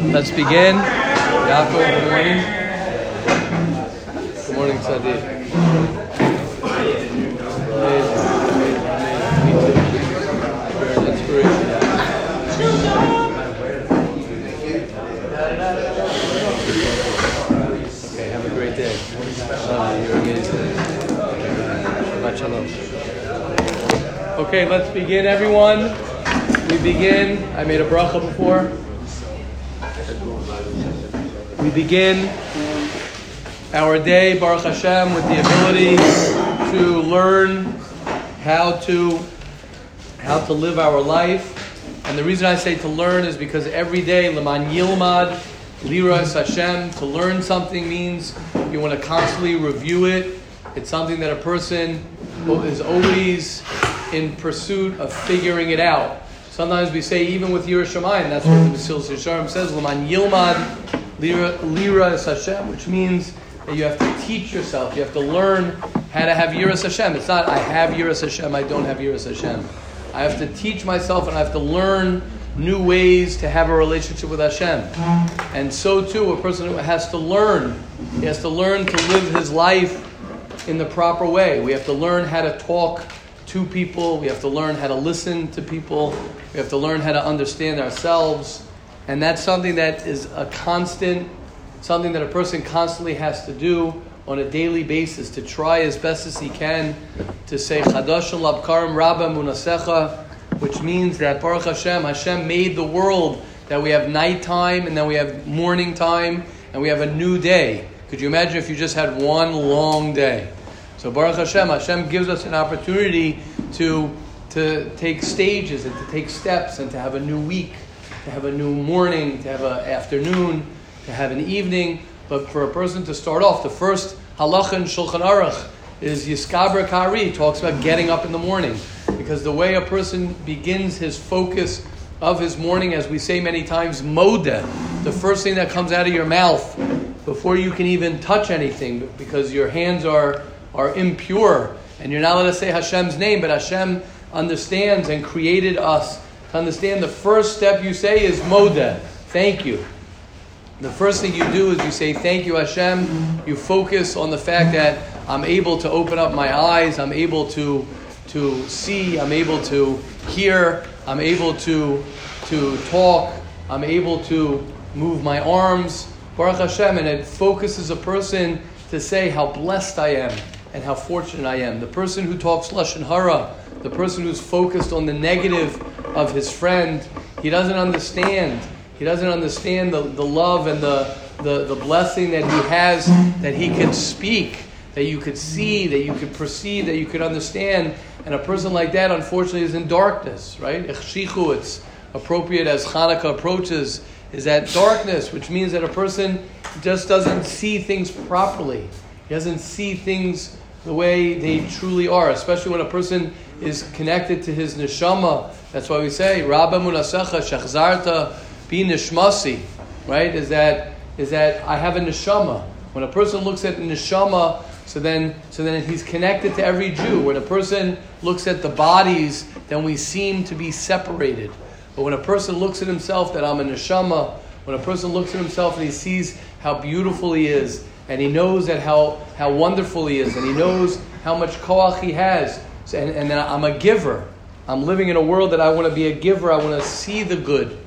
Let's begin. Yaakov, good morning. Good morning, Sadiq. Okay, have a great day. Uh, you're amazing. Okay, let's begin, everyone. We begin. I made a bracha before. We begin our day, Baruch Hashem, with the ability to learn how to how to live our life. And the reason I say to learn is because every day, Laman Yilmad, Lira Hashem, to learn something means you want to constantly review it. It's something that a person is always in pursuit of figuring it out. Sometimes we say, even with Yerushalayim, that's what the Mesilas Yesharim says, Laman Yilmad, Lira, Lira is Hashem, which means that you have to teach yourself, you have to learn how to have Yiras Hashem. It's not, I have Yiras Hashem, I don't have Yiras Hashem. I have to teach myself and I have to learn new ways to have a relationship with Hashem. And so too, a person has to learn. He has to learn to live his life in the proper way. We have to learn how to talk to people. We have to learn how to listen to people. We have to learn how to understand ourselves. And that's something that is a constant, something that a person constantly has to do on a daily basis to try as best as he can to say Chadash Munasecha, which means that Baruch Hashem, Hashem made the world that we have nighttime and then we have morning time and we have a new day. Could you imagine if you just had one long day? So Baruch Hashem, Hashem gives us an opportunity to, to take stages and to take steps and to have a new week, to have a new morning, to have an afternoon, to have an evening. But for a person to start off, the first halacha in Shulchan Aruch is Yiskaber Kari, talks about getting up in the morning. Because the way a person begins his focus of his morning, as we say many times, moda, the first thing that comes out of your mouth before you can even touch anything, because your hands are, are impure, and you're not allowed to say Hashem's name, but Hashem understands and created us to understand the first step you say is moda, thank you. The first thing you do is you say, Thank you, Hashem. You focus on the fact that I'm able to open up my eyes, I'm able to, to see, I'm able to hear, I'm able to, to talk, I'm able to move my arms. Baruch Hashem, and it focuses a person to say how blessed I am and how fortunate I am. The person who talks Lashon Hara, the person who's focused on the negative of his friend, he doesn't understand he doesn't understand the, the love and the, the, the blessing that he has, that he can speak, that you could see, that you could perceive, that you could understand. And a person like that, unfortunately, is in darkness, right? It's appropriate as Hanukkah approaches, is that darkness, which means that a person just doesn't see things properly. He doesn't see things the way they truly are, especially when a person is connected to his neshama. That's why we say, Rabba munasecha shechzarta be nishmasi, right? Is that is that I have a neshama. When a person looks at neshama, so then so then he's connected to every Jew. When a person looks at the bodies, then we seem to be separated. But when a person looks at himself that I'm a neshama, when a person looks at himself and he sees how beautiful he is, and he knows that how, how wonderful he is, and he knows how much koach he has, and, and then I'm a giver. I'm living in a world that I want to be a giver. I want to see the good.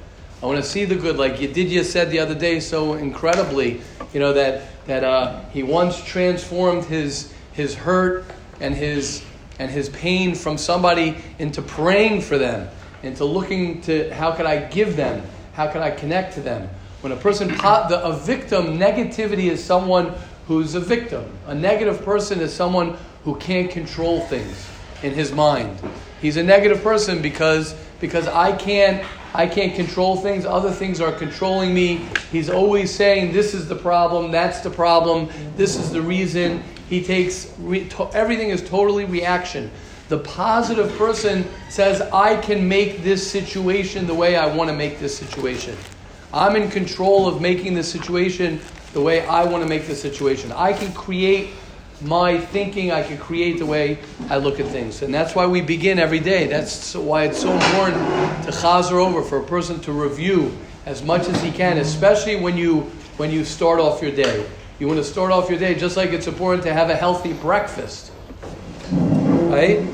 I want to see the good, like Yedidia said the other day so incredibly, you know, that, that uh, he once transformed his, his hurt and his, and his pain from somebody into praying for them, into looking to how can I give them, how can I connect to them. When a person, a victim, negativity is someone who's a victim. A negative person is someone who can't control things in his mind. He's a negative person because, because I can't I can't control things. Other things are controlling me. He's always saying, This is the problem. That's the problem. This is the reason. He takes re- to- everything is totally reaction. The positive person says, I can make this situation the way I want to make this situation. I'm in control of making this situation the way I want to make the situation. I can create my thinking, I can create the way I look at things. And that's why we begin every day. That's why it's so important to chazer over, for a person to review as much as he can, especially when you when you start off your day. You want to start off your day just like it's important to have a healthy breakfast. Right?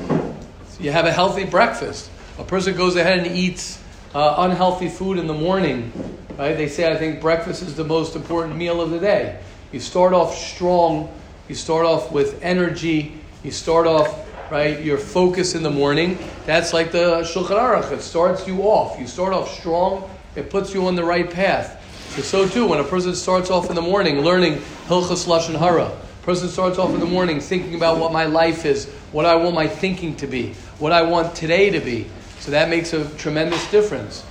You have a healthy breakfast. A person goes ahead and eats uh, unhealthy food in the morning. Right? They say I think breakfast is the most important meal of the day. You start off strong, you start off with energy, you start off right? Your focus in the morning. That's like the Shulchan Aruch. It starts you off. You start off strong. It puts you on the right path. So, so too, when a person starts off in the morning learning Hilchas Lashon Hara, person starts off in the morning thinking about what my life is, what I want my thinking to be, what I want today to be. So that makes a tremendous difference.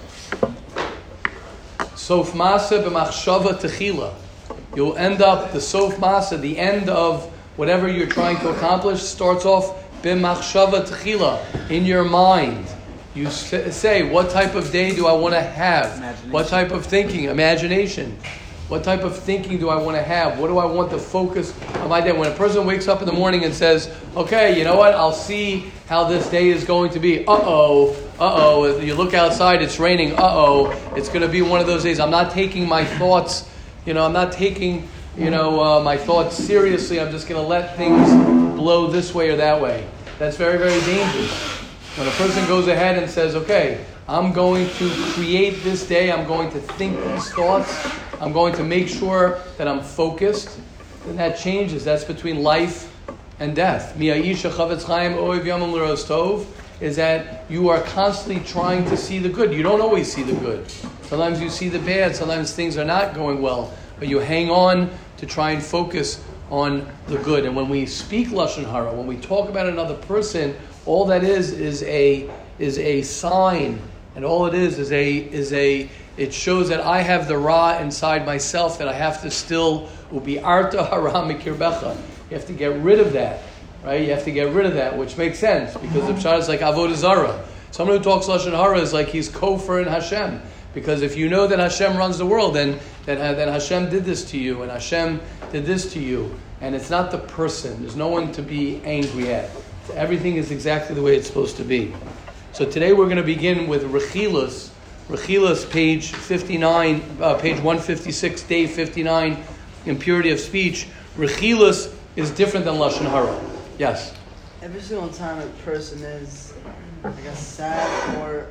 Sof Masa b'machshava techila. You'll end up the Sof Masa, the end of whatever you're trying to accomplish, starts off b'machshava techila, in your mind. You say, what type of day do I want to have? What type of thinking? Imagination. What type of thinking do I want to have? What do I want the focus of my day? When a person wakes up in the morning and says, okay, you know what? I'll see how this day is going to be. Uh oh, uh oh. You look outside, it's raining. Uh oh. It's going to be one of those days. I'm not taking my thoughts, you know, I'm not taking, you know, uh, my thoughts seriously. I'm just going to let things blow this way or that way. That's very, very dangerous. When a person goes ahead and says, okay, I'm going to create this day, I'm going to think these thoughts, I'm going to make sure that I'm focused, then that changes. That's between life and death. is that you are constantly trying to see the good. You don't always see the good. Sometimes you see the bad, sometimes things are not going well, but you hang on to try and focus on the good. And when we speak lashon hara, when we talk about another person, all that is is a is a sign, and all it is is a is a it shows that I have the ra inside myself that I have to still ubi arta hara mikirbecha. You have to get rid of that, right? You have to get rid of that, which makes sense because the pshat is like avodah zara. Someone who talks lashon hara is like he's kofar in Hashem. Because if you know that Hashem runs the world, then, uh, then Hashem did this to you, and Hashem did this to you. And it's not the person. There's no one to be angry at. Everything is exactly the way it's supposed to be. So today we're going to begin with Rechilas. Rechilas, page 59, uh, page 156, day 59, impurity of speech. Rechilas is different than Lashon Hara. Yes? Every single time a person is, I guess, sad or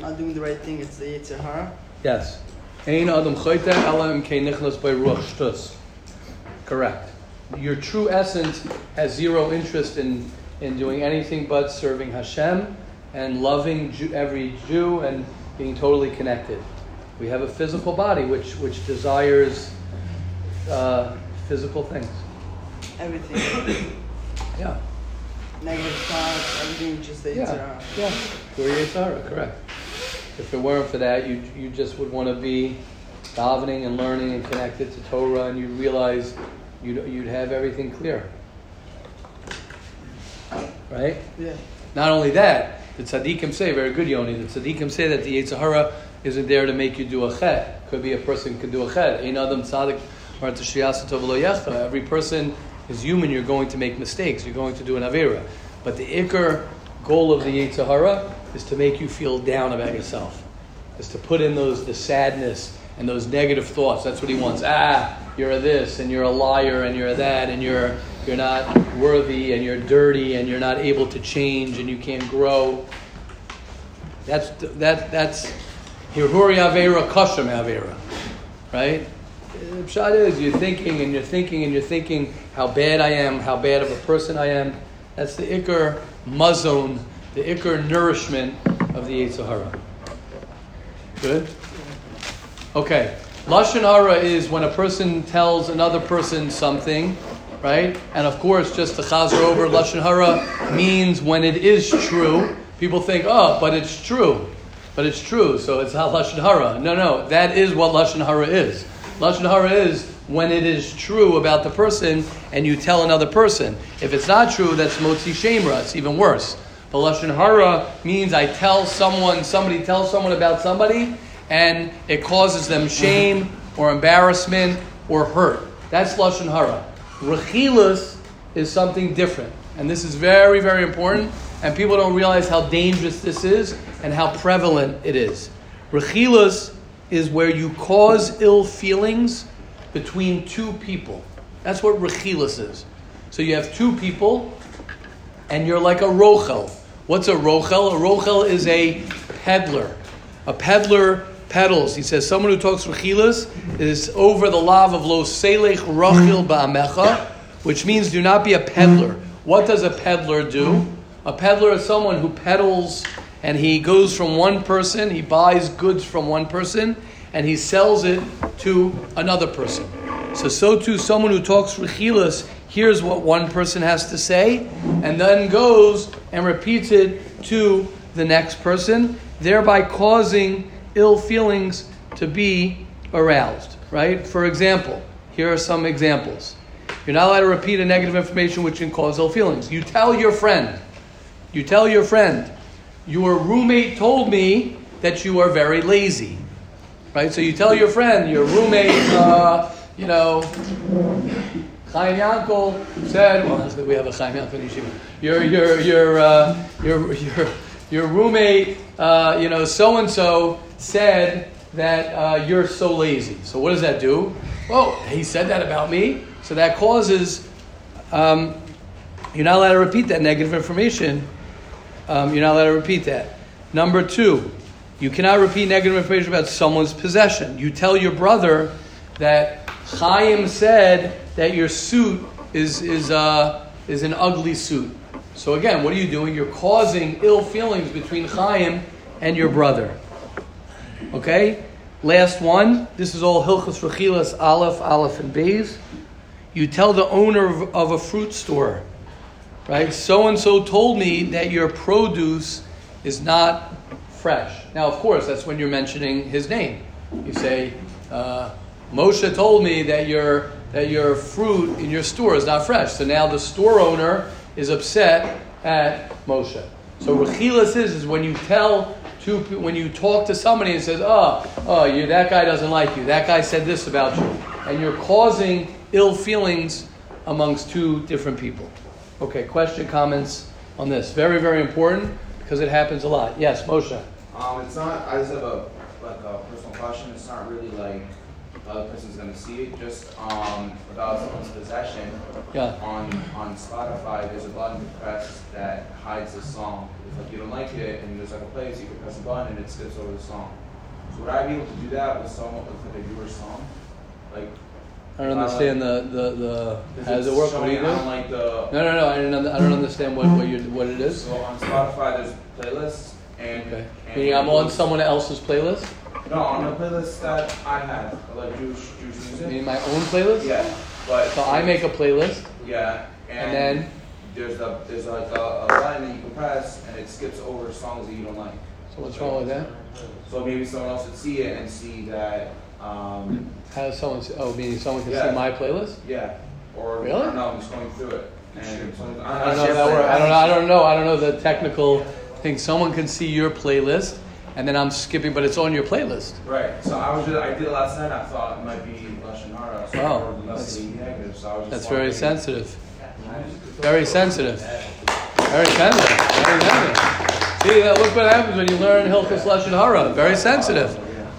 not doing the right thing, it's the Yetzer Hara? Yes. Ein adam choyte elam ke nichlas by ruach shtus. Correct. Your true essence has zero interest in, in doing anything but serving Hashem and loving Jew, every Jew and being totally connected. We have a physical body which, which desires uh, physical things. Everything. yeah. Negative thoughts, everything just the yeah. Yeah, Pure correct. If it weren't for that, you, you just would want to be davening and learning and connected to Torah, and you'd realize you'd, you'd have everything clear. Right? Yeah. Not only that, the tzaddikim say, very good, Yoni, the tzaddikim say that the Yetzer Hara isn't there to make you do a chet. Could be a person could do a chet. Adam tzaddik Every person is human, you're going to make mistakes, you're going to do an avera. But the ikar goal of the Yetzer Hara is to make you feel down about yourself, is to put in those the sadness and those negative thoughts. That's what he wants. Ah, you're a this, and you're a liar, and you're a that, and you're you're not worthy, and you're dirty, and you're not able to change, and you can't grow. That's that that's hiruri avera kasham avera, right? The is you're thinking and you're thinking and you're thinking how bad I am, how bad of a person I am. That's the ikar mazon the ikar nourishment of the Yetzer Hara. Good? Okay. Lashon Hara is when a person tells another person something, right? And of course, just to chazer over, Lashon Hara means when it is true. People think, oh, but it's true. But it's true, so it's not Lashon Hara. No, no, that is what Lashon Hara is. Lashon Hara is when it is true about the person and you tell another person. If it's not true, that's Motzi Shemra. It's even worse. The Lashon Hara means I tell someone, somebody tells someone about somebody, and it causes them shame or embarrassment or hurt. That's Lashon Hara. Rechilas is something different. And this is very, very important. And people don't realize how dangerous this is and how prevalent it is. Rechilas is where you cause ill feelings between two people. That's what rechilas is. So you have two people, and you're like a rochel. What's a rochel? A rochel is a peddler. A peddler peddles. He says someone who talks rechilas is over the lav of lo selech rochil ba'amecha, which means do not be a peddler. What does a peddler do? A peddler is someone who peddles and he goes from one person, he buys goods from one person, and he sells it to another person. So, so too, someone who talks rechilas hears what one person has to say, and then goes and repeats it to the next person, thereby causing ill feelings to be aroused. Right? For example, here are some examples. You're not allowed to repeat a negative information which can cause ill feelings. You tell your friend, you tell your friend, your roommate told me that you are very lazy. Right? So you tell your friend, your roommate, uh, you know, Chaim Yankel said, well, we have a Chaim Yankel yeshiva. Your, your, your, uh, your, your, your roommate, uh, you know, so and so said that uh, you're so lazy. So what does that do? Well, he said that about me. So that causes, um, you're not allowed to repeat that negative information. Um, you're not allowed to repeat that. Number two, you cannot repeat negative information about someone's possession. You tell your brother that Chaim said that your suit is, is, uh, is an ugly suit. So again, what are you doing? You're causing ill feelings between Chaim and your brother. Okay? Last one. This is all Hilchas Rechilas, Aleph, Aleph, and Beis. You tell the owner of, of a fruit store, right? So and so told me that your produce is not fresh. Now, of course, that's when you're mentioning his name. You say, uh, Moshe told me that your that your fruit in your store is not fresh. So now the store owner is upset at Moshe. So rechilas is is when you tell two when you talk to somebody and says, "Oh, oh, you that guy doesn't like you. That guy said this about you," and you're causing ill feelings amongst two different people. Okay, question, comments on this? Very, very important because it happens a lot. Yes, Moshe. Um, it's not. I just have a like a personal question. It's not really like other person's gonna see it. Just um about someone's possession. Yeah. On on Spotify, there's a button to press that hides the song. If like you don't like it and there's like a place, you can press a button and it skips over the song. So would I be able to do that with someone with like a viewer song? Like I don't understand the the, the Does how does it work? What do you do? like the No, no, no. I don't. I don't understand what what, you what it is. so on Spotify there's playlists and, Okay. and Meaning I'm on someone else's playlist. No, on the playlist that I have, like Jewish Jewish music. Meaning my own playlist. Yeah, but So I make a playlist, yeah, and then there's a there's like a, a button that you can press, and it skips over songs that you don't like. so what's wrong with that? So maybe someone else would see it and see that, um, How does someone? See, oh, meaning someone can Yeah. see my playlist? yeah, or Really? I don't know, I'm just going through it, and someone- I don't know that works. I don't know. I don't know. I don't know the technical thing. Someone can see your playlist, and then I'm skipping, but it's on your playlist. Right. So I was just I did it last night. I thought it might be lashon hara, so Oh, that's- negative. So I was That's very sensitive. Very sensitive. Very sensitive. Very sensitive. See, that, look what happens when you learn Hilchas Lashon Hara. Very sensitive.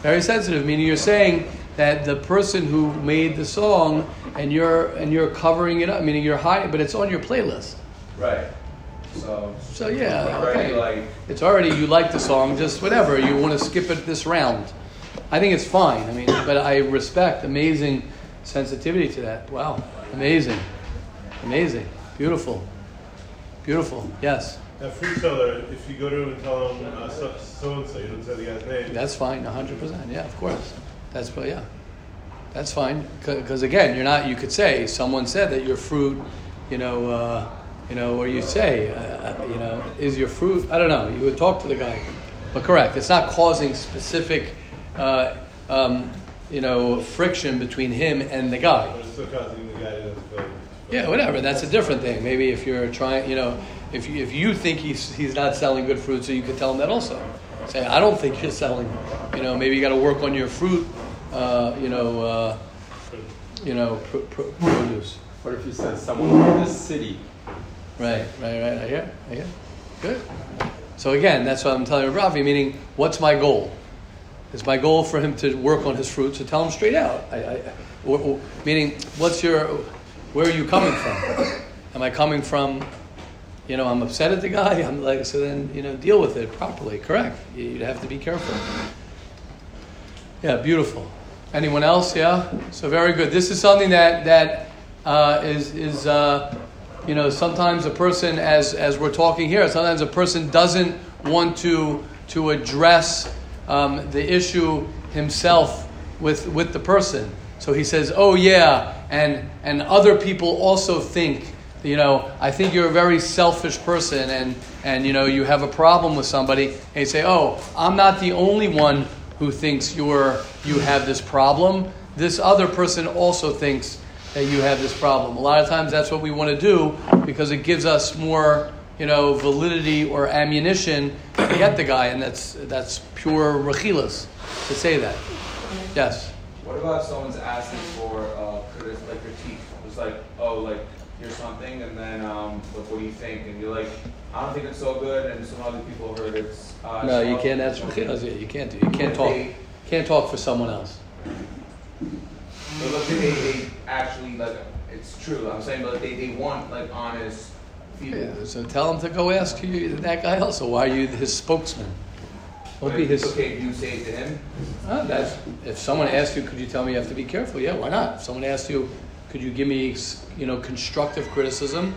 Very sensitive. Meaning you're saying that the person who made the song and you're and you're covering it up. Meaning you're hiding, but it's on your playlist. Right. So. So yeah, already, okay. Like. It's already you like the song, just whatever you want to skip it this round. I think it's fine. I mean, but I respect amazing sensitivity to that. Wow, amazing, amazing, beautiful, beautiful. Yes, That fruit seller, if you go to him and tell him uh, so, so and so, you don't say the guy's name. that's fine. hundred percent. Yeah, of course. That's but yeah, that's fine. Because again, you're not. You could say someone said that your fruit, you know. Uh, you know, or you say, uh, you know, is your fruit? I don't know. You would talk to the guy, but correct. It's not causing specific, uh, um, you know, friction between him and the guy. But it's still causing the guy to feel. Yeah, whatever. That's a different thing. Maybe if you're trying, you know, if you, if you think he's he's not selling good fruit, so you could tell him that also. Say, I don't think you're selling. You know, maybe you got to work on your fruit. Uh, you know, uh, you know, pr- pr- produce. What if you said someone from this city? Right, right, right. I hear. I hear. Good. So again, that's what I'm telling Rafi. Meaning, what's my goal? Is my goal for him to work on his fruit? So tell him straight out. I, I, or, or- meaning, what's your, where are you coming from? Am I coming from, you know, I'm upset at the guy. I'm like, so then you know, deal with it properly. Correct. You- You'd have to be careful. Yeah, beautiful. Anyone else? Yeah. So very good. This is something that that uh, is is uh, you know sometimes a person as as we're talking here, sometimes a person doesn't want to to address um, the issue himself with with the person. So he says, "Oh yeah," and and other people also think you know, I think you're a very selfish person and, and you know, you have a problem with somebody, and you say, oh, I'm not the only one who thinks you're, you have this problem. This other person also thinks that you have this problem. A lot of times that's what we want to do because it gives us more, you know, validity or ammunition to get the guy, and that's, that's pure rechilas to say that. Yes? What about if someone's asking for uh, like critique? It's like, oh, like here's something, and then um, like, what do you think? And you're like, I don't think it's so good, and some other people heard it's. Uh, No, you can't. That's rechilas. You can't do. You can't talk. Can't talk for someone else. But look, they, they actually like it's true. I'm saying, but they, they want like honest feedback. Yeah, so tell him to go ask you, that guy also. Why are you his spokesman? But be his. okay. You say it to him? Uh, that's, if someone asks you, could you tell me you have to be careful? Yeah, why not? If someone asks you, could you give me, you know, constructive criticism?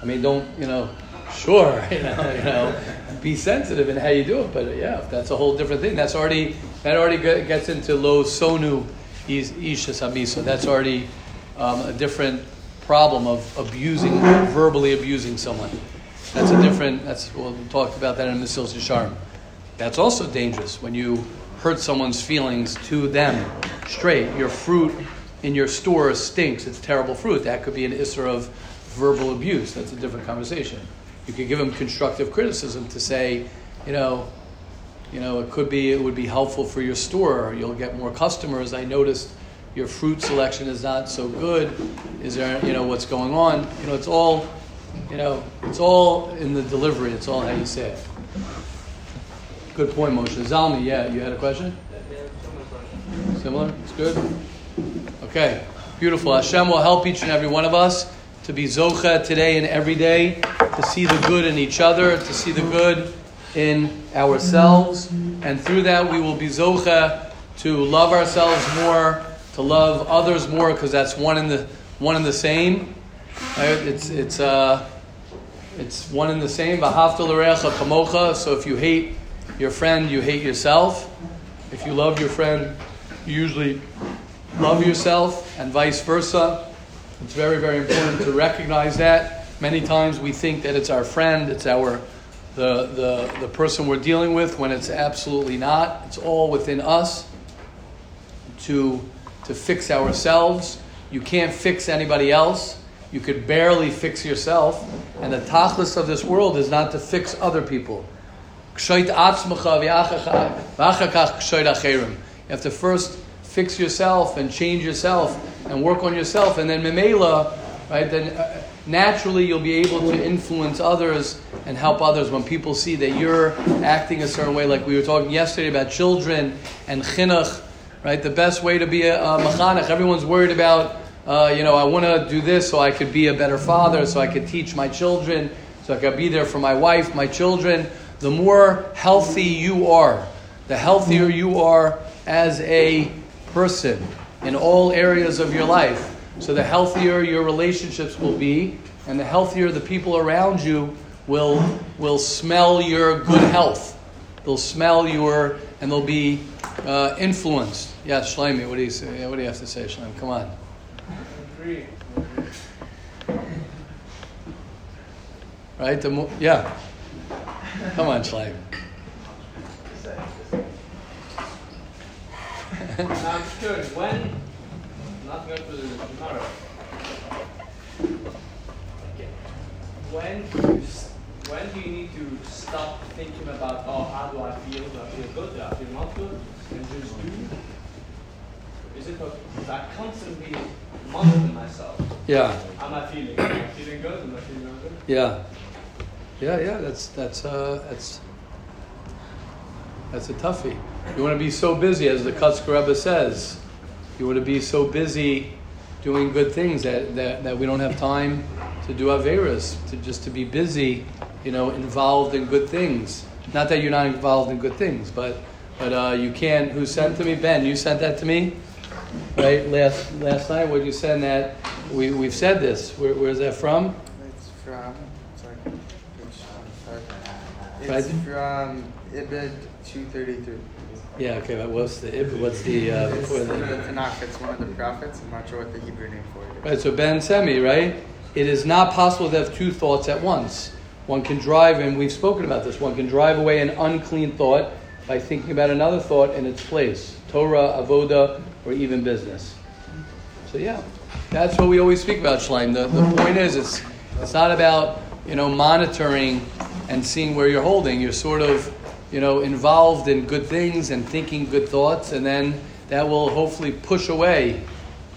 I mean, don't, you know, sure, you know, you know, be sensitive in how you do it. But yeah, that's a whole different thing. That's already that already gets into low sonu isha sabisa. That's already um, a different problem of abusing, verbally abusing someone. That's a different. That's we'll talk about that in Mesilas Yesharim. That's also dangerous when you hurt someone's feelings to them straight. Your fruit in your store stinks. It's terrible fruit. That could be an isser of verbal abuse. That's a different conversation. You could give them constructive criticism to say, you know, you know, it could be it would be helpful for your store. You'll get more customers. I noticed your fruit selection is not so good. Is there, you know, what's going on? You know, it's all, you know, it's all in the delivery. It's all how you say it. Good point, Moshe. Zalmi, yeah, you had a question? Similar? It's good? Okay, beautiful. Hashem will help each and every one of us to be zocha today and every day, to see the good in each other, to see the good in ourselves, and through that we will be zocha to love ourselves more, to love others more, because that's one in the one in the same. It's it's uh, it's one in the same. Kamocha. So if you hate your friend, you hate yourself. If you love your friend, you usually love yourself, and vice versa. It's very, very important to recognize that. Many times we think that it's our friend, it's our the, the, the person we're dealing with, when it's absolutely not. It's all within us to, to fix ourselves. You can't fix anybody else. You could barely fix yourself. And the tachlis of this world is not to fix other people. You have to first fix yourself and change yourself and work on yourself, and then memela, right? Then uh, naturally you'll be able to influence others and help others when people see that you're acting a certain way. Like we were talking yesterday about children and chinuch, right? The best way to be a, a machanech. Everyone's worried about, uh, you know, I want to do this so I could be a better father, so I could teach my children, so I could be there for my wife, my children. The more healthy you are, the healthier you are as a person in all areas of your life. So the healthier your relationships will be, and the healthier the people around you will will smell your good health. They'll smell your and they'll be uh, influenced. Yeah, Shlomi, what do you say? What do you have to say, Shlomi? Come on. Right? The mo- yeah. Come on, Shlomi. I'm sure when, not going to the tomorrow. When do you, when do you need to stop thinking about oh how do I feel? Do I feel good? Do I feel not good? And just do? Is it because I constantly monitor myself? Yeah. How am I feeling? Am I feeling good? Am I feeling not good? Yeah, yeah, yeah. That's that's uh, that's That's a toughie. You want to be so busy, as the Kotzker Rebbe says. You want to be so busy doing good things that, that, that we don't have time to do Averas, to just to be busy, you know, involved in good things. Not that you're not involved in good things, but but uh, you can't. Who sent to me? Ben, you sent that to me, right? Last last night, would you send that? We we've said this. Where, where's that from? It's from. Sorry. It's from Ibid 233. Yeah. Okay. But what's the what's the uh, It's the Tanakh. It's one of the prophets. I'm not sure what the Hebrew name for it is. Right, so Ben Semi, right? It is not possible to have two thoughts at once. One can drive, and we've spoken about this, one can drive away an unclean thought by thinking about another thought in its place Torah, Avoda, or even business. So, yeah, that's what we always speak about, Schleim. The, the point is, it's, it's not about, you know, monitoring and seeing where you're holding. You're sort of, you know, involved in good things and thinking good thoughts, and then that will hopefully push away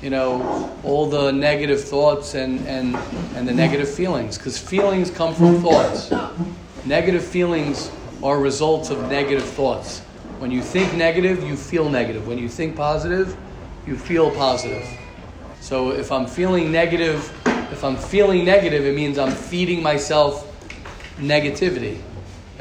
you know, all the negative thoughts and, and, and the negative feelings. Because feelings come from thoughts. Negative feelings are results of negative thoughts. When you think negative, you feel negative. When you think positive, you feel positive. So if I'm feeling negative, if I'm feeling negative, it means I'm feeding myself negativity.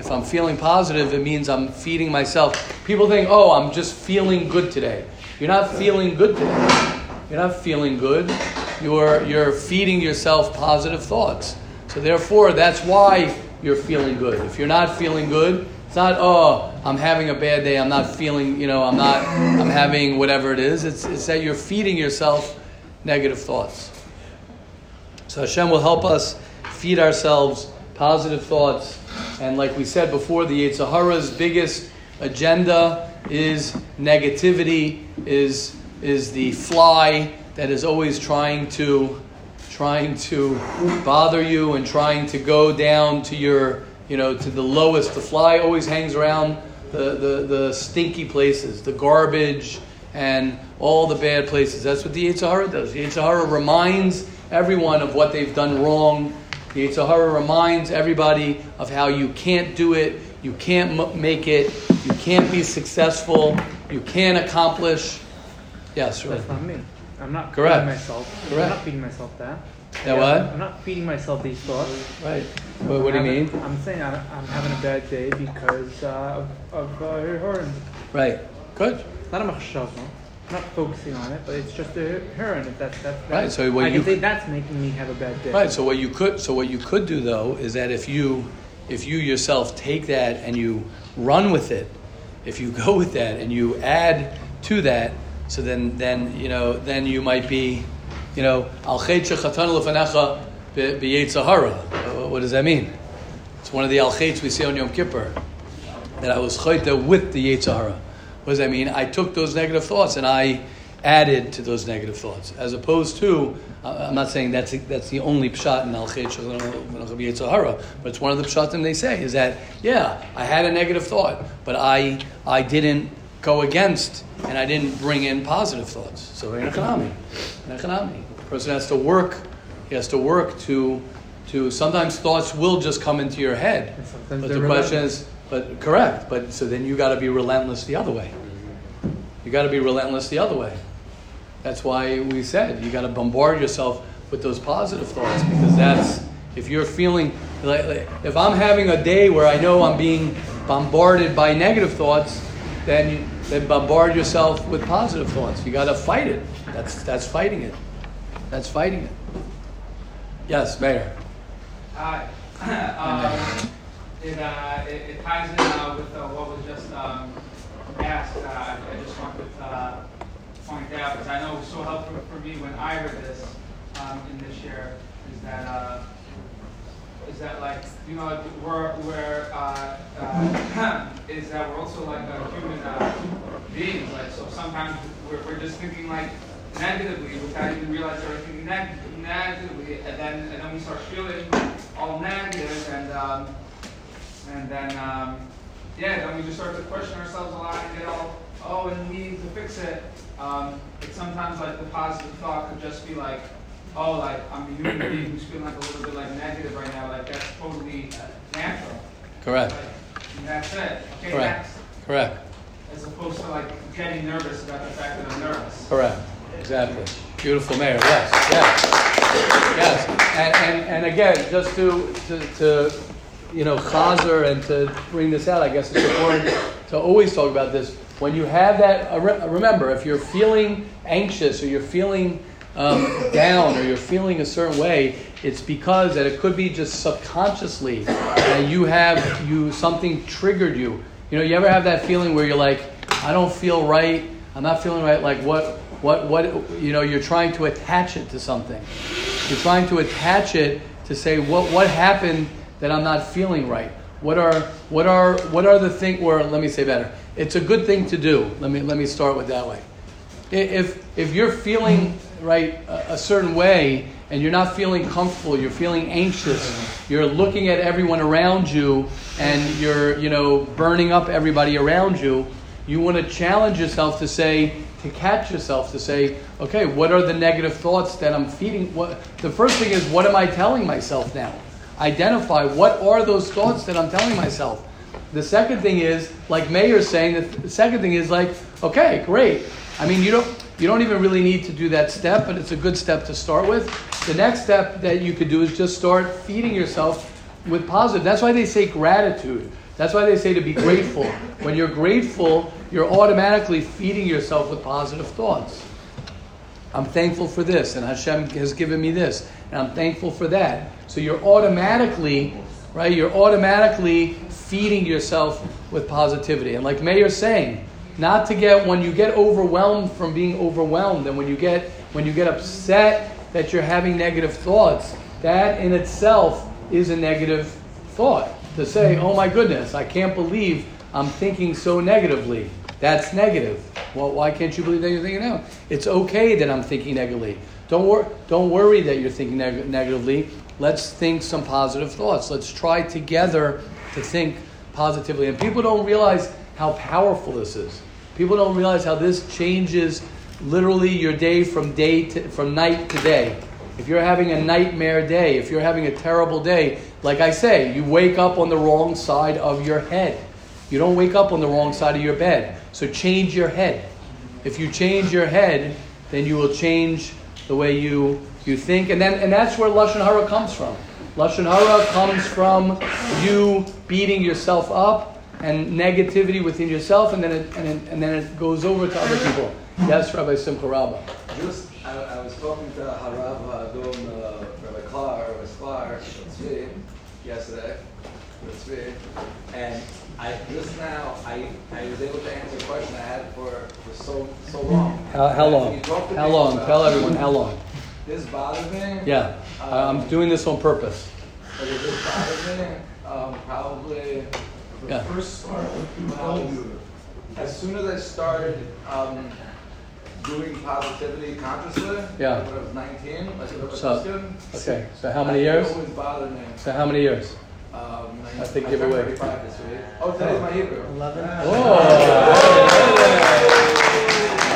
If I'm feeling positive, it means I'm feeding myself. People think, oh, I'm just feeling good today. You're not feeling good today. You're not feeling good. You're, you're feeding yourself positive thoughts. So therefore, that's why you're feeling good. If you're not feeling good, it's not, oh, I'm having a bad day. I'm not feeling, you know, I'm not, I'm having whatever it is. It's, it's that you're feeding yourself negative thoughts. So Hashem will help us feed ourselves positive thoughts. And like we said before, the Yetzer Hara's biggest agenda is negativity, is, is the fly that is always trying to trying to bother you and trying to go down to your, you know, to the lowest. The fly always hangs around the, the, the stinky places, the garbage and all the bad places. That's what the Yetzer Hara does. The Yetzer Hara reminds everyone of what they've done wrong. The Yetzer Hara reminds everybody of how you can't do it, you can't make it, you can't be successful, you can't accomplish. Yes, sure. That's not me. I'm not Correct. feeding myself. Correct. I'm not feeding myself that. Yeah, what? I'm not feeding myself these thoughts. Right. What, what do you mean? I'm saying I'm, I'm having a bad day because uh, of, of uh, Heron. Right. Good. It's not a machshava. I'm not focusing on it, but it's just a Heron. If that's that's that, Right, so what I you- can say that's making me have a bad day. Right. So what you could so what you could do though is that if you if you yourself take that and you run with it, if you go with that and you add to that, so then then you know then you might be, you know, al lefanecha b'yetzer hara. What does that mean? It's one of the al we see on Yom Kippur that I was chayta with the yetzer hara. What does that mean? I took those negative thoughts and I added to those negative thoughts, as opposed to. I'm not saying that's that's the only pshat in al yetzer hara, but it's one of the pshatim they say is that yeah, I had a negative thought, but I I didn't go against and I didn't bring in positive thoughts. So in economy, in economy, the person has to work. He has to work to to. Sometimes thoughts will just come into your head, but the question is, but correct. But so then you got to be relentless the other way. You got to be relentless the other way. That's why we said you got to bombard yourself with those positive thoughts because that's if you're feeling like, like if I'm having a day where I know I'm being bombarded by negative thoughts, then you, then bombard yourself with positive thoughts. You got to fight it. That's that's fighting it. That's fighting it. Yes, Meir. Hi. Um, It, uh, it it ties in uh, with uh, what was just um, asked. Uh, I just wanted to uh, point out, because I know it was so helpful for me when I read this um, in this year, is that, uh, is that like, you know, we're, we're, uh, uh, is that we're also like a human uh, beings, like, so sometimes we're, we're just thinking like negatively without even realizing we're thinking neg- negatively, and then, and then we start feeling all negative, and, um, and then, um, yeah, then we just start to question ourselves a lot and get all, oh, and we need to fix it. Um, but sometimes, like, the positive thought could just be like, oh, like, I'm a human being who's feeling like a little bit like negative right now. Like, that's totally natural. Correct. Like, and that's it. Okay, Correct. next. Correct. as opposed to like getting nervous about the fact that I'm nervous. Correct. Exactly. Beautiful Meir. Yes. Yes. Yes. And, and, and again, just to, to, to you know, chazer and to bring this out, I guess it's important to always talk about this. When you have that, uh, remember, if you're feeling anxious or you're feeling um, down or you're feeling a certain way, it's because that it could be just subconsciously that you have you something triggered you. You know, you ever have that feeling where you're like, I don't feel right. I'm not feeling right. Like what, what, what? You know, you're trying to attach it to something. You're trying to attach it to say what, what happened that I'm not feeling right. What are, what are, what are the things, Or let me say better. It's a good thing to do. Let me, let me start with that way. If, if you're feeling right a, a certain way and you're not feeling comfortable, you're feeling anxious, you're looking at everyone around you and you're, you know, burning up everybody around you, you want to challenge yourself to say, to catch yourself to say, okay, what are the negative thoughts that I'm feeding? What, the first thing is, what am I telling myself now? Identify what are those thoughts that I'm telling myself. The second thing is, like Meir's saying, the, the second thing is like, okay, great. I mean, you don't you don't even really need to do that step, but it's a good step to start with. The next step that you could do is just start feeding yourself with positive. That's why they say gratitude. That's why they say to be grateful. When you're grateful, you're automatically feeding yourself with positive thoughts. I'm thankful for this, and Hashem has given me this, and I'm thankful for that. So you're automatically, right? You're automatically feeding yourself with positivity. And like Meir's saying, not to get when you get overwhelmed from being overwhelmed, and when you get when you get upset that you're having negative thoughts, that in itself is a negative thought. To say, "Oh my goodness, I can't believe I'm thinking so negatively." That's negative. Well, why can't you believe that you're thinking now? It's okay that I'm thinking negatively. Don't, wor- don't worry that you're thinking neg- negatively. Let's think some positive thoughts. Let's try together to think positively. And people don't realize how powerful this is. People don't realize how this changes literally your day from day to, from night to day. If you're having a nightmare day, if you're having a terrible day, like I say, you wake up on the wrong side of your head. You don't wake up on the wrong side of your bed. So change your head. If you change your head, then you will change the way you, you think. And then and that's where Lashon Hara comes from. Lashon Hara comes from you beating yourself up and negativity within yourself, and then it, and, it, and then it goes over to other people. Yes, Rabbi Simcha Rabba. Just, I, I was talking to Harav Adon, uh, Rabbi Klar, Rabbi Sklar, yesterday, and I, just now, I, I was able to answer a question I had for, for so, so long. How, how long? you talk to How long? Tell everyone how long. This bothers me. Yeah, I- I'm doing this on purpose. It just bothers me, um, probably, Yeah. first start, was, as soon as I started, um, doing positivity consciously, Yeah. when I was nineteen, like when I was So-. Okay, so how many years? Always bothered me. So how many years? Um, I think I give turned away. 35 this week. Oh, today's my Hebrew. 11. Oh!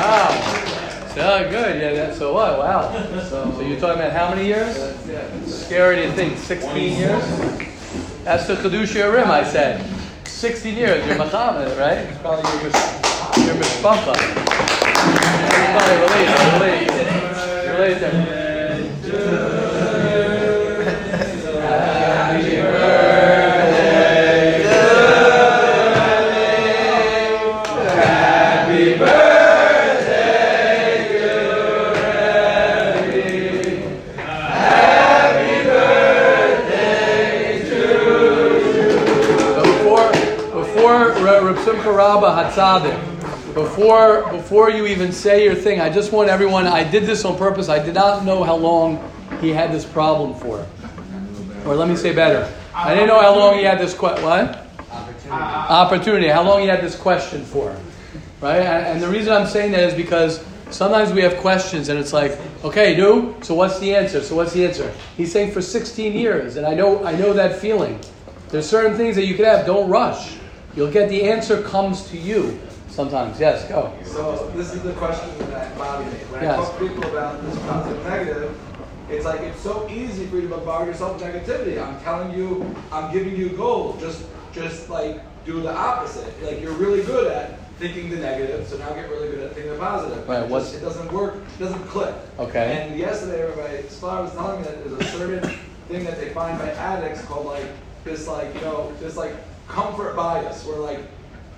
Wow. So good. Yeah. That's so what? Wow. So you're talking about how many years? Yeah. Scary to think. 16 years. That's the Chedush Rim, I said. 16 years. You're Muhammad, right? It's probably your mis- your mishpacha. You're probably related. Related. Related. Hatzadik, before, before you even say your thing, I just want everyone, I did this on purpose. I did not know how long he had this problem for. Or let me say better. I didn't know how long he had this question. What? opportunity, how long you had this question for, right? And, and the reason I'm saying that is because sometimes we have questions and it's like, okay, do so what's the answer? So what's the answer? He's saying for 16 years, and I know I know that feeling. There's certain things that you could have. Don't rush. You'll get the answer comes to you sometimes. Yes, go. So this is the question that bothers me. When Yes. I talk to people about this positive negative, it's like it's so easy for you to bombard yourself with negativity. I'm telling you, I'm giving you gold. Just just like do the opposite. Like you're really good at thinking the negative, so now get really good at thinking the positive. Right, It, what's- just, it doesn't work, it doesn't click. Okay. And yesterday, Rabbi Spar was telling me that there's a certain thing that they find by addicts called like this, like you know, this like comfort bias, where like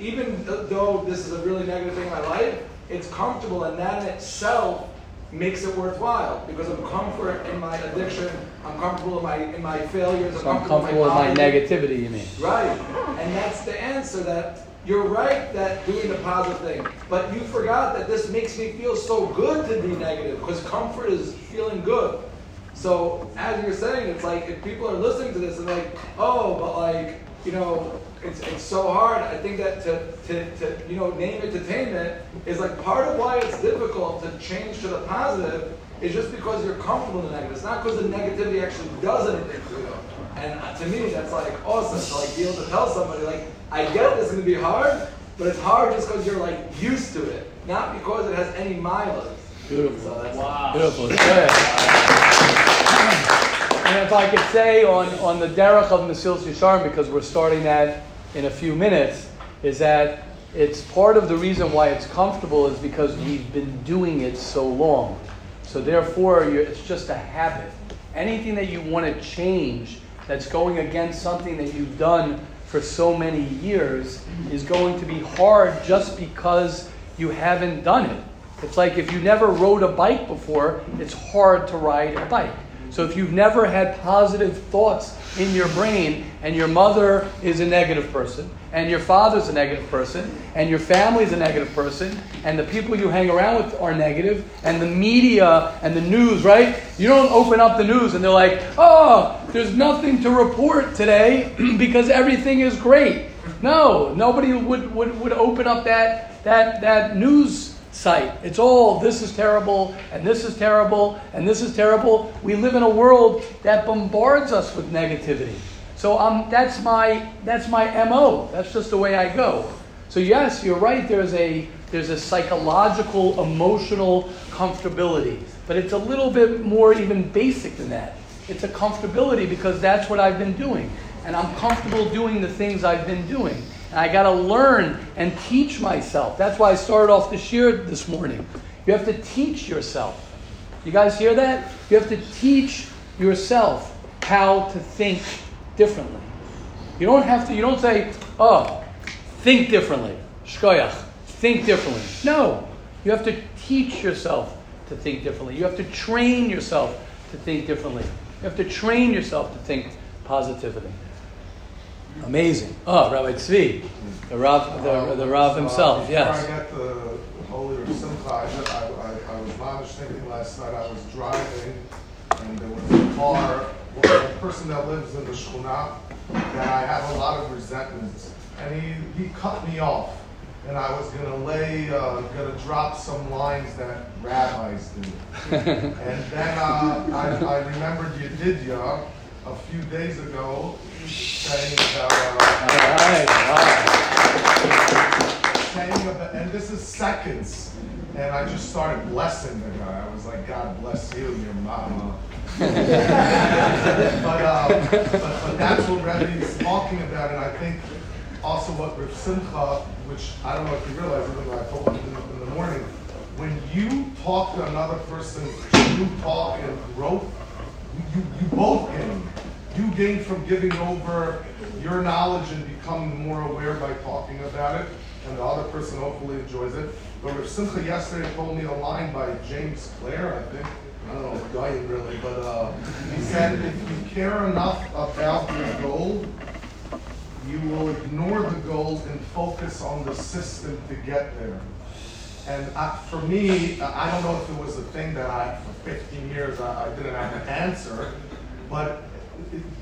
even though this is a really negative thing in my life, it's comfortable, and that in itself makes it worthwhile because I'm comfort in my addiction. I'm comfortable in my in my failures. So I'm comfortable with my poverty. negativity, you mean? Right. And that's the answer that you're right that doing the positive thing. But you forgot that this makes me feel so good to be negative because comfort is feeling good. So as you're saying, it's like if people are listening to this and like, oh, but like, you know, it's, it's so hard. I think that to, to, to, you know, name entertainment is like part of why it's difficult to change to the positive is just because you're comfortable in the negative. It's not because the negativity actually does anything to you. And uh, to me, that's like awesome to like be able to tell somebody like, I get this is gonna be hard, but it's hard just because you're like used to it, not because it has any mileage. Beautiful. So that's Wow. Beautiful. And if I could say on, on the derech of Mesilas Yesharim, because we're starting that in a few minutes, is that it's part of the reason why it's comfortable is because we've been doing it so long. So therefore, it's just a habit. Anything that you want to change that's going against something that you've done for so many years is going to be hard just because you haven't done it. It's like if you never rode a bike before, it's hard to ride a bike. So if you've never had positive thoughts in your brain, and your mother is a negative person, and your father's a negative person, and your family's a negative person, and the people you hang around with are negative, and the media and the news, right? You don't open up the news and they're like, oh, there's nothing to report today because everything is great. No, nobody would, would, would open up that, that, that news site. It's all this is terrible, and this is terrible, and this is terrible. We live in a world that bombards us with negativity. So um, that's my that's my mo. That's just the way I go. So yes, you're right. There's a there's a psychological, emotional comfortability, but it's a little bit more even basic than that. It's a comfortability because that's what I've been doing, and I'm comfortable doing the things I've been doing. I got to learn and teach myself. That's why I started off the year this morning. You have to teach yourself. You guys hear that? You have to teach yourself how to think differently. You don't have to, you don't say, oh, think differently. Shkoyach, think differently. No. You have to teach yourself to think differently. You have to train yourself to think differently. You have to train yourself to think positively. Amazing. Oh, Rabbi Tzvi, the Rav, the, the Rav himself. Before Yes. I get the Holy or Simcha, I, I, I was mamish thinking last night, I was driving, and there was a car, well, a person that lives in the Shekhinah, that I have a lot of resentments, and he, he cut me off. And I was gonna lay, uh, gonna drop some lines that rabbis do. And then uh, I, I remembered Yedidya a few days ago saying right. Uh, saying about, and this is seconds. And I just started blessing the guy. I was like, God bless you, your mama. but, uh, but, but that's what Rebbe is talking about, and I think also what Rav Simcha, which I don't know if you realize, even though I told him in the, in morning, when you talk to another person, you talk and growth, you, you both gain. You gain from giving over your knowledge and becoming more aware by talking about it, and the other person hopefully enjoys it. But Rav Simcha yesterday told me a line by James Clear, I think. I don't know if guy really, but uh, he said, if you care enough about your goal, you will ignore the goal and focus on the system to get there. And I, for me, I don't know if it was a thing that I, for 15 years, I, I didn't have an answer, but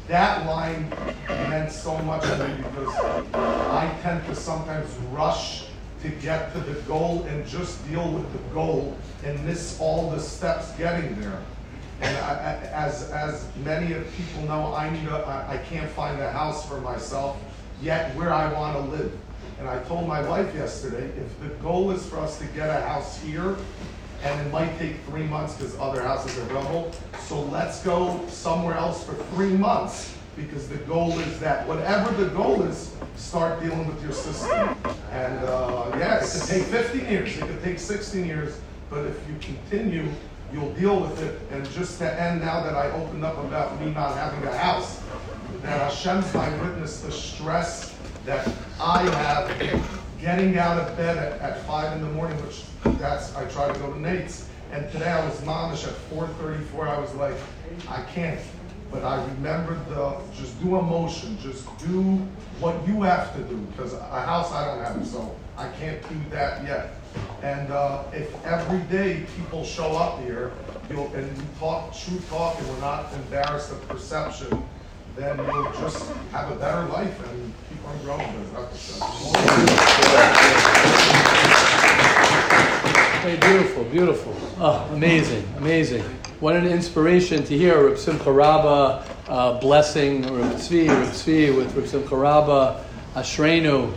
that line meant so much to me because I tend to sometimes rush to get to the goal and just deal with the goal and miss all the steps getting there. And I, as, as many of people know, I need a, I, I can't find a house for myself yet where I want to live. And I told my wife yesterday, if the goal is for us to get a house here, and it might take three months because other houses are available, so let's go somewhere else for three months because the goal is that whatever the goal is, start dealing with your system. And uh, it could take 15 years, it could take 16 years, but if you continue, you'll deal with it. And just to end now that I opened up about me not having a house, that Hashem's my witness the stress that I have getting out of bed at, at 5 in the morning, which that's, I try to go to Nate's. And today I was mamish at 4.34, I was like, I can't. But I remembered the, just do a motion, just do what you have to do, because a house I don't have, so I can't do that yet. And uh, if every day people show up here, you'll, and we talk true talk, and we're not embarrassed of perception, then you'll just have a better life and keep on growing. Bez Hey, beautiful, beautiful. Oh, amazing, amazing. What an inspiration to hear Reb Simcha Rabba uh, blessing Reb Tzvi, Reb Tzvi with Reb Simcha Rabba, Ashrenu,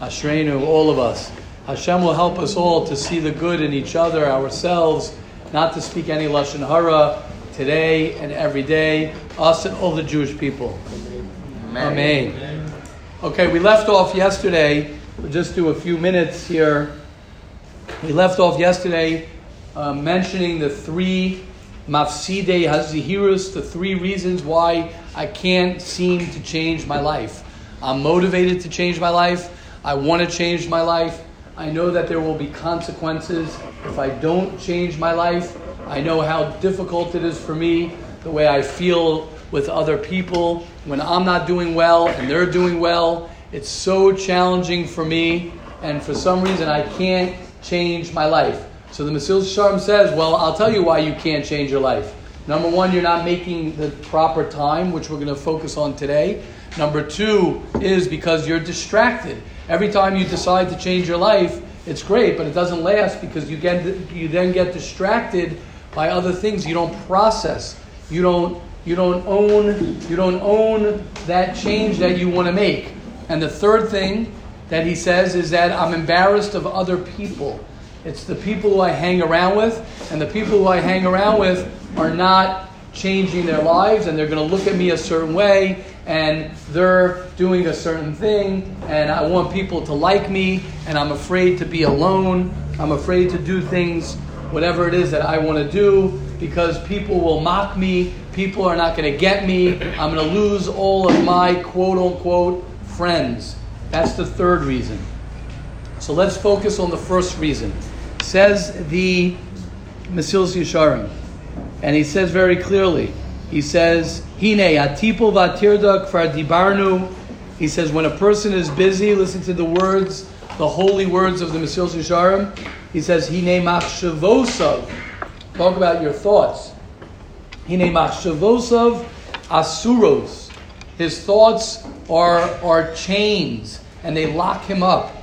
Ashrenu, all of us. Hashem will help us all to see the good in each other, ourselves, not to speak any Lashon Hara today and every day, us and all the Jewish people. Amen. Amen. Okay, we left off yesterday. We'll just do a few minutes here. We left off yesterday uh, mentioning the three mafsidei hazehirus, the three reasons why I can't seem to change my life. I'm motivated to change my life. I want to change my life. I know that there will be consequences if I don't change my life. I know how difficult it is for me, the way I feel with other people when I'm not doing well and they're doing well. It's so challenging for me, and for some reason, I can't change my life. So the Mesilas Yesharim says, Well, I'll tell you why you can't change your life. Number one, you're not making the proper time, which we're going to focus on today. Number two is because you're distracted. Every time you decide to change your life, it's great, but it doesn't last because you get you then get distracted by other things you don't process. You don't you don't own you don't own that change that you want to make. And the third thing that he says is that I'm embarrassed of other people. It's the people who I hang around with, and the people who I hang around with are not changing their lives, and they're going to look at me a certain way, and they're doing a certain thing, and I want people to like me, and I'm afraid to be alone. I'm afraid to do things, whatever it is that I want to do, because people will mock me. People are not going to get me. I'm going to lose all of my quote unquote friends. That's the third reason. So let's focus on the first reason. Says the Mesilas Yesharim, and he says very clearly, he says, Hine atipu vatirda kfar dibarnu. He says, when a person is busy, listen to the words, the holy words of the Mesilas Yesharim. He says, Hine machshavosav. Talk about your thoughts. Hine machshavosav asuros. His thoughts are, are chains, and they lock him up.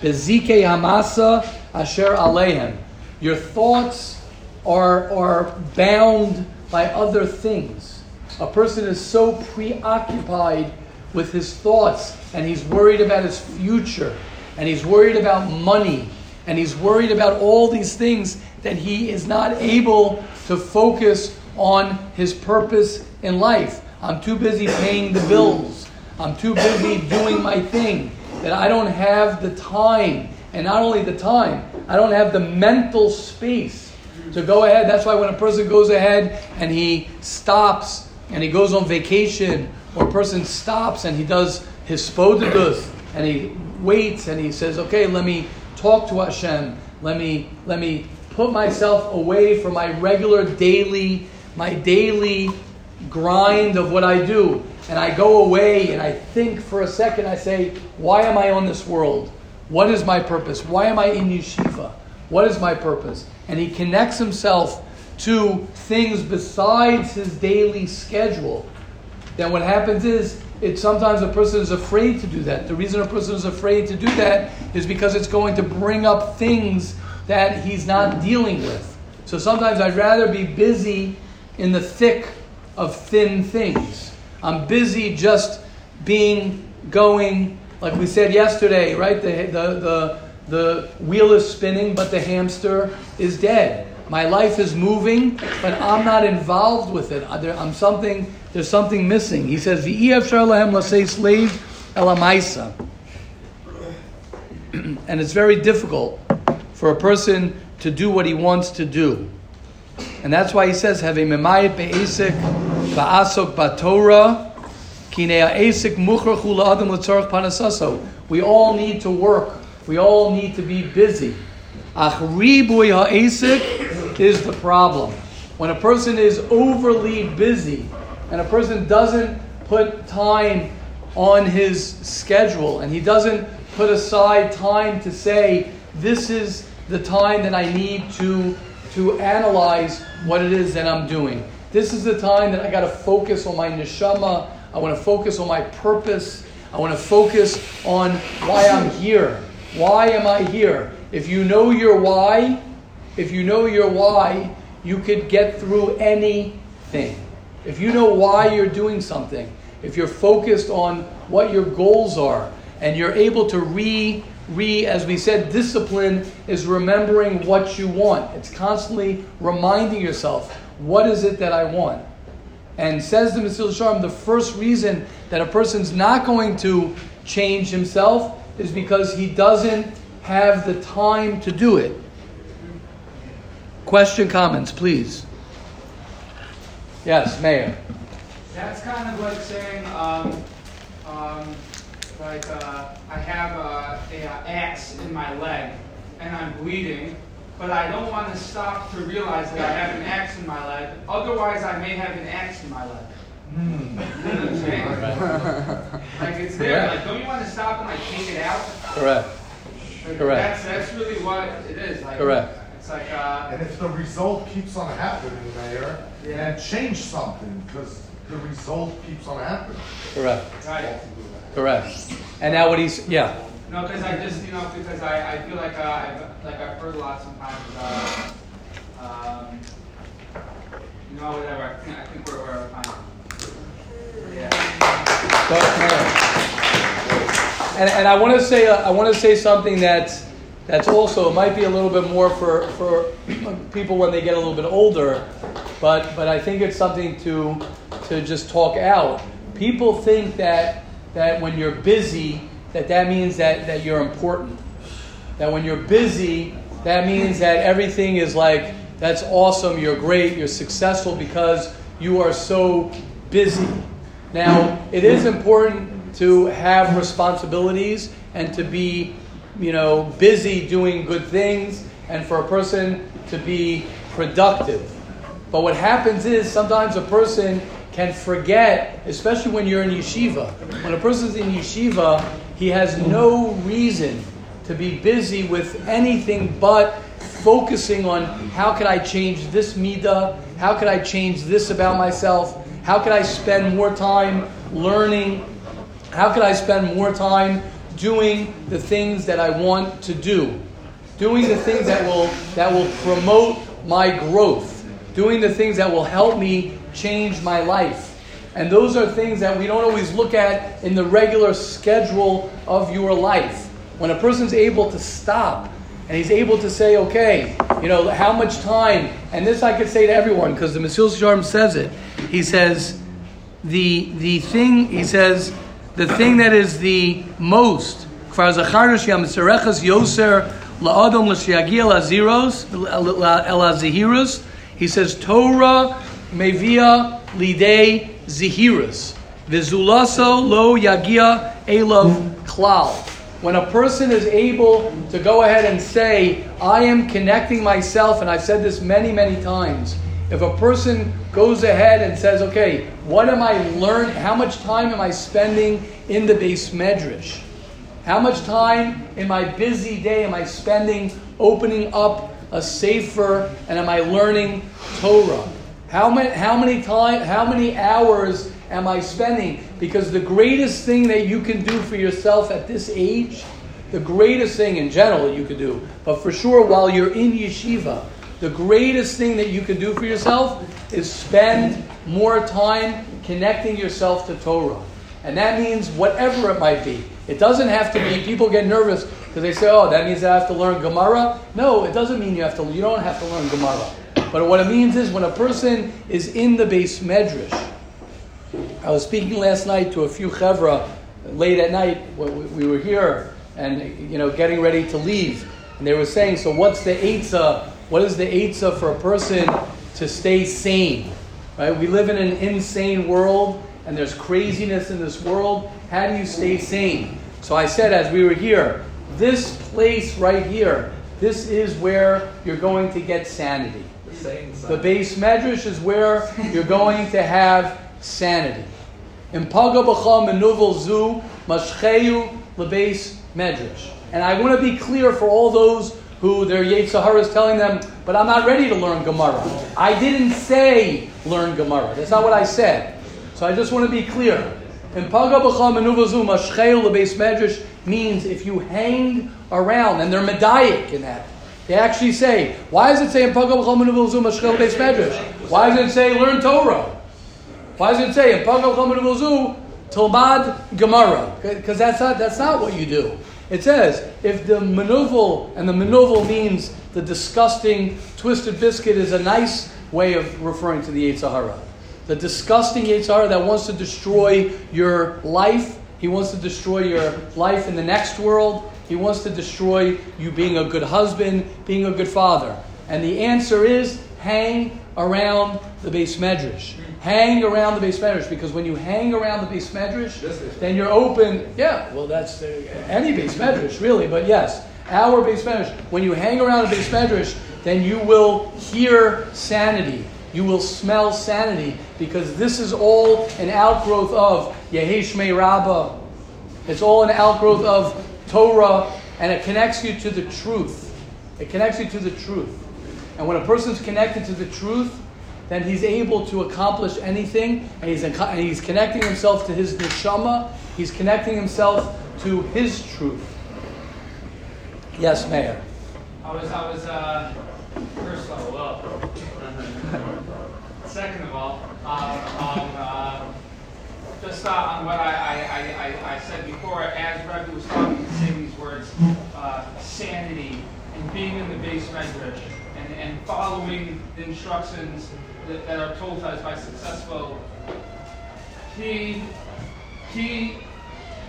Bezike hamasa asher alehem. Your thoughts are, are bound by other things. A person is so preoccupied with his thoughts and he's worried about his future and he's worried about money and he's worried about all these things that he is not able to focus on his purpose in life. I'm too busy paying the bills. I'm too busy doing my thing that I don't have the time. And not only the time, I don't have the mental space to go ahead. That's why when a person goes ahead and he stops and he goes on vacation, or a person stops and he does his hisbodedus and he waits and he says, "Okay, let me talk to Hashem. Let me let me put myself away from my regular daily my daily grind of what I do." And I go away and I think for a second. I say, "Why am I on this world? What is my purpose? Why am I in yeshiva? What is my purpose?" And he connects himself to things besides his daily schedule. Then what happens is it sometimes a person is afraid to do that. The reason a person is afraid to do that is because it's going to bring up things that he's not dealing with. So sometimes I'd rather be busy in the thick of thin things. I'm busy just being going, like we said yesterday, right? The, the, the, the wheel is spinning, but the hamster is dead. My life is moving, but I'm not involved with it. I'm something. There's something missing. He says, "V'iyafshar lahem lasei slave elamaisa," and it's very difficult for a person to do what he wants to do. And that's why he says, "Have a memayit be'esik ba'asok ba'torah kinei ha'esik muchrach la'adam l'tzorach panasaso." We all need to work. We all need to be busy. Ach ribuy ha'esik is the problem. When a person is overly busy and a person doesn't put time on his schedule and he doesn't put aside time to say, this is the time that I need to, to analyze what it is that I'm doing. This is the time that I got to focus on my neshama. I want to focus on my purpose. I want to focus on why I'm here. Why am I here? If you know your why, if you know your why, you could get through anything. If you know why you're doing something, if you're focused on what your goals are, and you're able to re, re, as we said, discipline is remembering what you want. It's constantly reminding yourself, what is it that I want? And says the Mesilas Yesharim, the first reason that a person's not going to change himself is because he doesn't have the time to do it. Question, comments, please. Yes, Meir. That's kind of like saying, um, like uh, I have a, a, a axe in my leg and I'm bleeding, but I don't want to stop to realize that I have an axe in my leg. Otherwise, I may have an axe in my leg. You know what I'm saying? Like it's there. Like, don't you want to stop and like take it out? Correct. Like, Correct. That's that's really what it is. Like, Correct. It's like uh, And if the result keeps on happening, Meir, Yeah. then change something, because the result keeps on happening. Correct. right. Correct. And now what he's, yeah. No, because I just, you know, because I, I feel like uh, I've, like I've heard a lot sometimes, uh, um, you know, whatever. I think, I think we're, we're time. Yeah. And, and I want to say I want to say something that's that's also it might be a little bit more for, for people when they get a little bit older, but but I think it's something to to just talk out. People think that that when you're busy that that means that, that you're important. That when you're busy, that means that everything is like that's awesome, you're great, you're successful because you are so busy. Now, it is important to have responsibilities and to be, you know, busy doing good things and for a person to be productive. But what happens is sometimes a person can forget, especially when you're in yeshiva. When a person's in yeshiva, he has no reason to be busy with anything but focusing on how can I change this midah, how can I change this about myself, how can I spend more time learning, how can I spend more time doing the things that I want to do, doing the things that will that will promote my growth, doing the things that will help me change my life. And those are things that we don't always look at in the regular schedule of your life. When a person's able to stop and he's able to say, okay, you know, how much time, and this I could say to everyone because the Mesilas Yesharim says it. He says, the, the thing, he says, the thing that is the most, he says, Torah mevia lidei zihirus, vizulaso lo yagia elav klal. When a person is able to go ahead and say, I am connecting myself, and I've said this many, many times, if a person goes ahead and says, okay, what am I learning? How much time am I spending in the beis medrash? How much time in my busy day am I spending opening up a sefer and am I learning Torah? How many, how many time, how many hours am I spending? Because the greatest thing that you can do for yourself at this age, the greatest thing in general you could do, but for sure while you're in yeshiva, the greatest thing that you can do for yourself is spend more time connecting yourself to Torah. And that means whatever it might be. It doesn't have to be, people get nervous because they say, oh, that means I have to learn Gemara. No, it doesn't mean you have to, you don't have to learn Gemara. But what it means is when a person is in the beis medrash, I was speaking last night to a few chevra late at night. We we were here and you know getting ready to leave, and they were saying, "So what's the eitzah? What is the eitzah for a person to stay sane? Right? We live in an insane world, and there's craziness in this world. How do you stay sane?" So I said, as we were here, this place right here, this is where you're going to get sanity. The beis medrash is where you're going to have sanity. Impaga b'cha menuvel zu mashcheyu lebeis medrash. And I want to be clear for all those who their Yetzer Hara is telling them, but I'm not ready to learn Gemara. I didn't say learn Gemara. That's not what I said. So I just want to be clear. Impaga b'cha menuvel zu mashcheyu lebeis medrash means if you hang around, and they're medayik in that. They actually say, why does it say? Why does it say learn Torah? Why does it say Tilmad Gemara? Because that's not that's not what you do. It says if the manuvel and the manuvel means the disgusting twisted biscuit is a nice way of referring to the Yetzer Hara. The disgusting Yetzer Hara that wants to destroy your life. He wants to destroy your life in the next world. He wants to destroy you being a good husband, being a good father. And the answer is hang around the beis medrash. Hang around the beis medrash because when you hang around the beis medrash, then you're open. Yeah, well, that's uh, any beis medrash, really, but yes, our beis medrash. When you hang around the beis medrash, then you will hear sanity. You will smell sanity because this is all an outgrowth of Yeheshmei Rabbah. It's all an outgrowth of Torah, and it connects you to the truth. It connects you to the truth. And when a person's connected to the truth, then he's able to accomplish anything, and he's, and he's connecting himself to his neshama, he's connecting himself to his truth. Yes, Meir. I was, I was, uh, first of all, well, second of all, um, um, uh, just uh, on what I, I, I, I, said before, as Rebbe was talking, saying these words, uh, sanity and being in the beis medrash and, and following the instructions that, that are told to us by successful key, key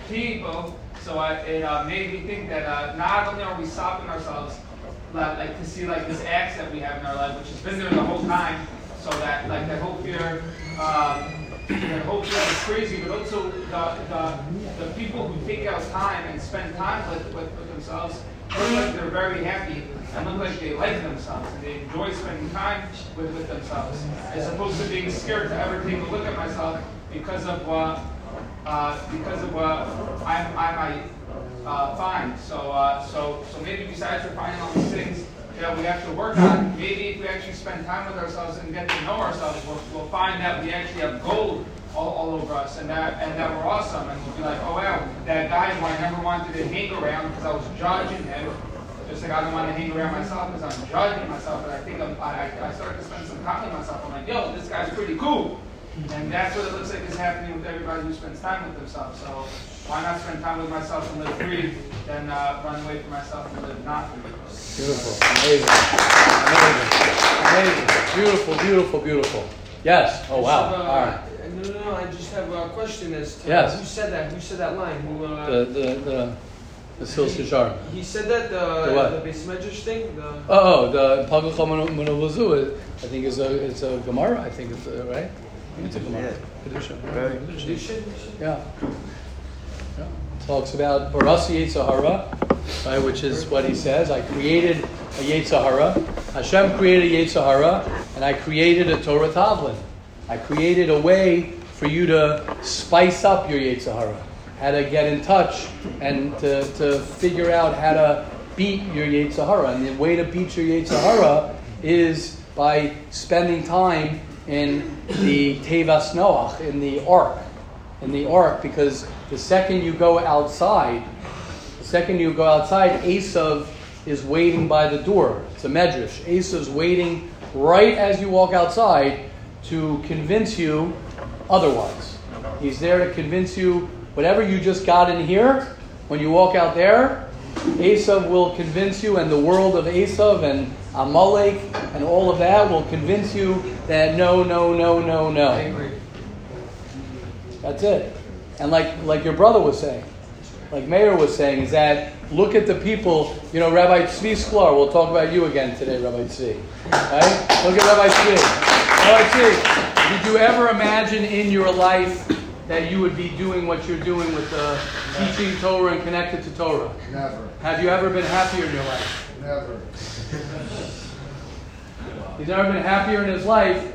people. So I, it uh, made me think that uh, not only are we stopping ourselves, like, like to see like this axe that we have in our life, which has been there the whole time, so that like that whole fear. Uh, and hopefully that's crazy, but also the, the, the people who take out time and spend time with, with, with themselves look like they're very happy and look like they like themselves and they enjoy spending time with, with themselves as opposed to being scared to ever take a look at myself because of what uh, because of what I, I might uh, find. So, uh, so, so maybe besides refining all these things, that we have to work on. Maybe if we actually spend time with ourselves and get to know ourselves, we'll, we'll find that we actually have gold all, all over us and that and that we're awesome. And we'll be like, oh wow, that guy who I never wanted to hang around because I was judging him. Just like I don't want to hang around myself because I'm judging myself, but I think I'm, I, I start to spend some time with myself. I'm like, yo, this guy's pretty cool. And that's what it looks like is happening with everybody who spends time with themselves. So why not spend time with myself and live free than uh, run away from myself and live not free? Beautiful. Amazing. Amazing. Amazing. Beautiful, beautiful, beautiful. Yes. Oh, wow. So, uh, All right. No, no, no. I just have a question as to Yes. who said that. Who said that line? Who? Uh, The, the, the, the Sil Sishar. he said that the The what? the beis medrash thing. The Oh, oh, the Pagul Monovuzu, I think is a, it's a Gemara, I think it's, a, right? I think it's a Gemara. Kedusha. Kedusha. tradition. Yeah. yeah. Talks about Barasi Yetzer Hara, right, which is what he says. I created a Yetzer Hara. Hashem created a Yetzer Hara, and I created a Torah Tavlin. I created a way for you to spice up your Yetzer Hara, how to get in touch and to, to figure out how to beat your Yetzer Hara. And the way to beat your Yetzer Hara is by spending time in the Tevas Noach, in the ark. In the ark, because the second you go outside, the second you go outside, Esav is waiting by the door. It's a medrash. Esav's waiting right as you walk outside to convince you otherwise. He's there to convince you whatever you just got in here, when you walk out there, Esav will convince you, and the world of Esav and Amalek and all of that will convince you that no, no, no, no, no. That's it. And like like your brother was saying, like Meir was saying, is that look at the people. You know, Rabbi Tzvi Sklar. We'll talk about you again today, Rabbi Tzvi. Right? Look at Rabbi Tzvi. Rabbi Tzvi, did you ever imagine in your life that you would be doing what you're doing with the teaching Torah and connected to Torah? Never, Have you ever been happier in your life? never. He's never been happier in his life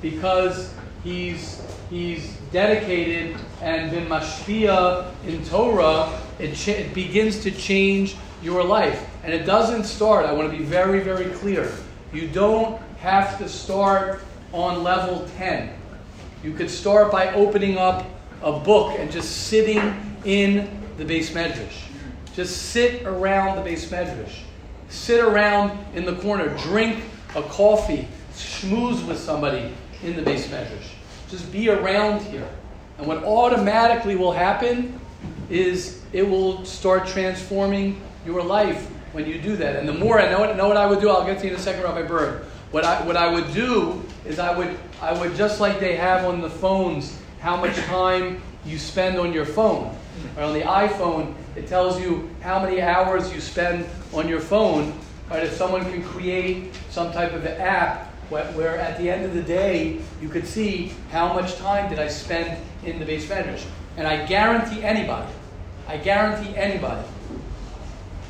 because he's he's dedicated and been mashpia in Torah. It, ch- it begins to change your life, and it doesn't start. I want to be very very clear. You don't have to start on level ten. You could start by opening up a book and just sitting in the beis medrash. Just sit around the beis medrash. Sit around in the corner. Drink a coffee. Schmooze with somebody in the beis medrash. Just be around here. And what automatically will happen is it will start transforming your life when you do that. And the more I know, what- know what I would do, I'll get to you in a second, Rabbi Berg. What I, what I would do is I would, I would, just like they have on the phones, how much time you spend on your phone. Or on the iPhone, it tells you how many hours you spend on your phone. Right? If someone can create some type of app where, at the end of the day you could see how much time did I spend in the beis medrash. And I guarantee anybody, I guarantee anybody,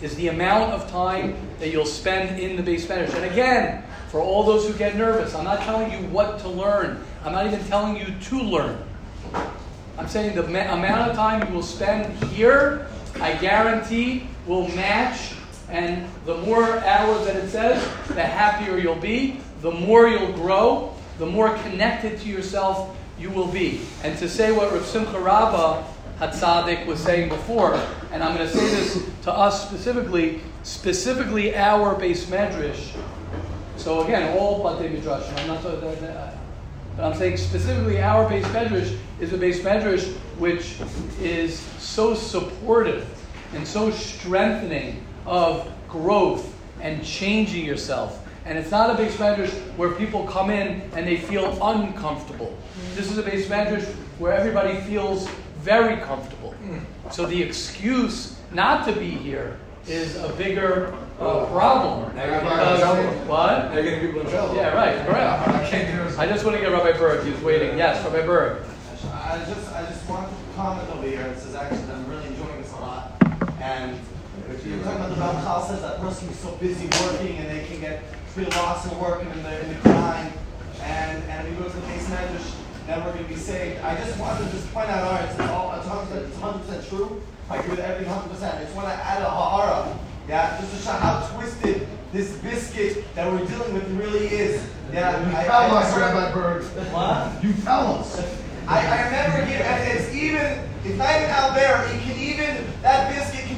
is the amount of time that you'll spend in the beis medrash. And again, for all those who get nervous, I'm not telling you what to learn. I'm not even telling you to learn. I'm saying the ma- amount of time you will spend here, I guarantee, will match. And the more hours that it says, the happier you'll be, the more you'll grow, the more connected to yourself you will be. And to say what Rav Simcha Rabbah Hatzadik was saying before, and I'm going to say this to us specifically, specifically our beis medrash. So again, all Batei Midrash. I'm not that. But I'm saying specifically our beis medrash is a beis medrash which is so supportive and so strengthening of growth and changing yourself. And it's not a beis medrash where people come in and they feel uncomfortable. This is a beis medrash where everybody feels very comfortable. So the excuse not to be here is a bigger uh, problem. Now you're Because- get in trouble. what? Now you're getting people in trouble. Yeah, right, correct. I can't do this. I just want to get Rabbi Berg. He's waiting. Yes, Rabbi Berg. I just, I just want to comment over here. It says actually I'm really enjoying this a lot. And you're talking about the Ramchal says that person who's so busy working and they can get feel lost in work and in the, in the grind. And and we go to the beis medrash, then we're going to be saved. I just wanted to just point out, all right, it's all it's 100%, it's 100% true. I agree with every 100%. I just want to add a ha'ara. Yeah, just to show how twisted this biscuit that we're dealing with really is. Yeah, You I- tell I- us, I- Rabbi Berg. What? You tell us. I, I remember here, and it's even, it's not even out there, it can even, that biscuit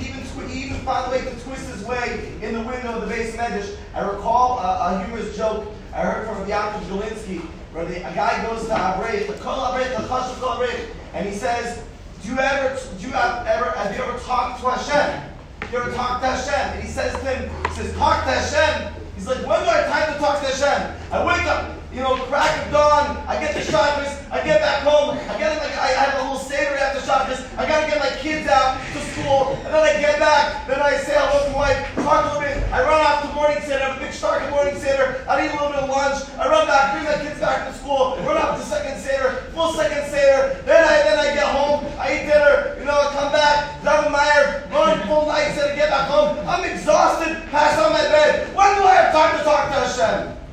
find a way to twist his way in the window of the beis medrash. I recall a, a humorous joke I heard from Yaakov Galinsky, where the, a guy goes to Abrei, the Kol the Chashav Kol and he says, do you ever, do you have ever, have you ever talked to Hashem? You ever talked to Hashem? And he says to him, he says, talk to Hashem. He's like, when do I have time to talk to Hashem? I wake up, you know, crack of dawn, I get the shabbos, I get back home, I get like I have a little seder after shabbos, I gotta get my kids out to school, and then I get back, then I say hello to my wife, talk a little bit, I run off to morning seder, have a big Stark morning seder, I eat a little bit of lunch, I run back, bring my kids back to school, run off to second seder, full second seder, then I then I get home, I eat dinner, you know, I come back, David Meyer, run full night. Seder, get back home, I'm exhausted, pass on my bed. When do I have time to talk to Hashem?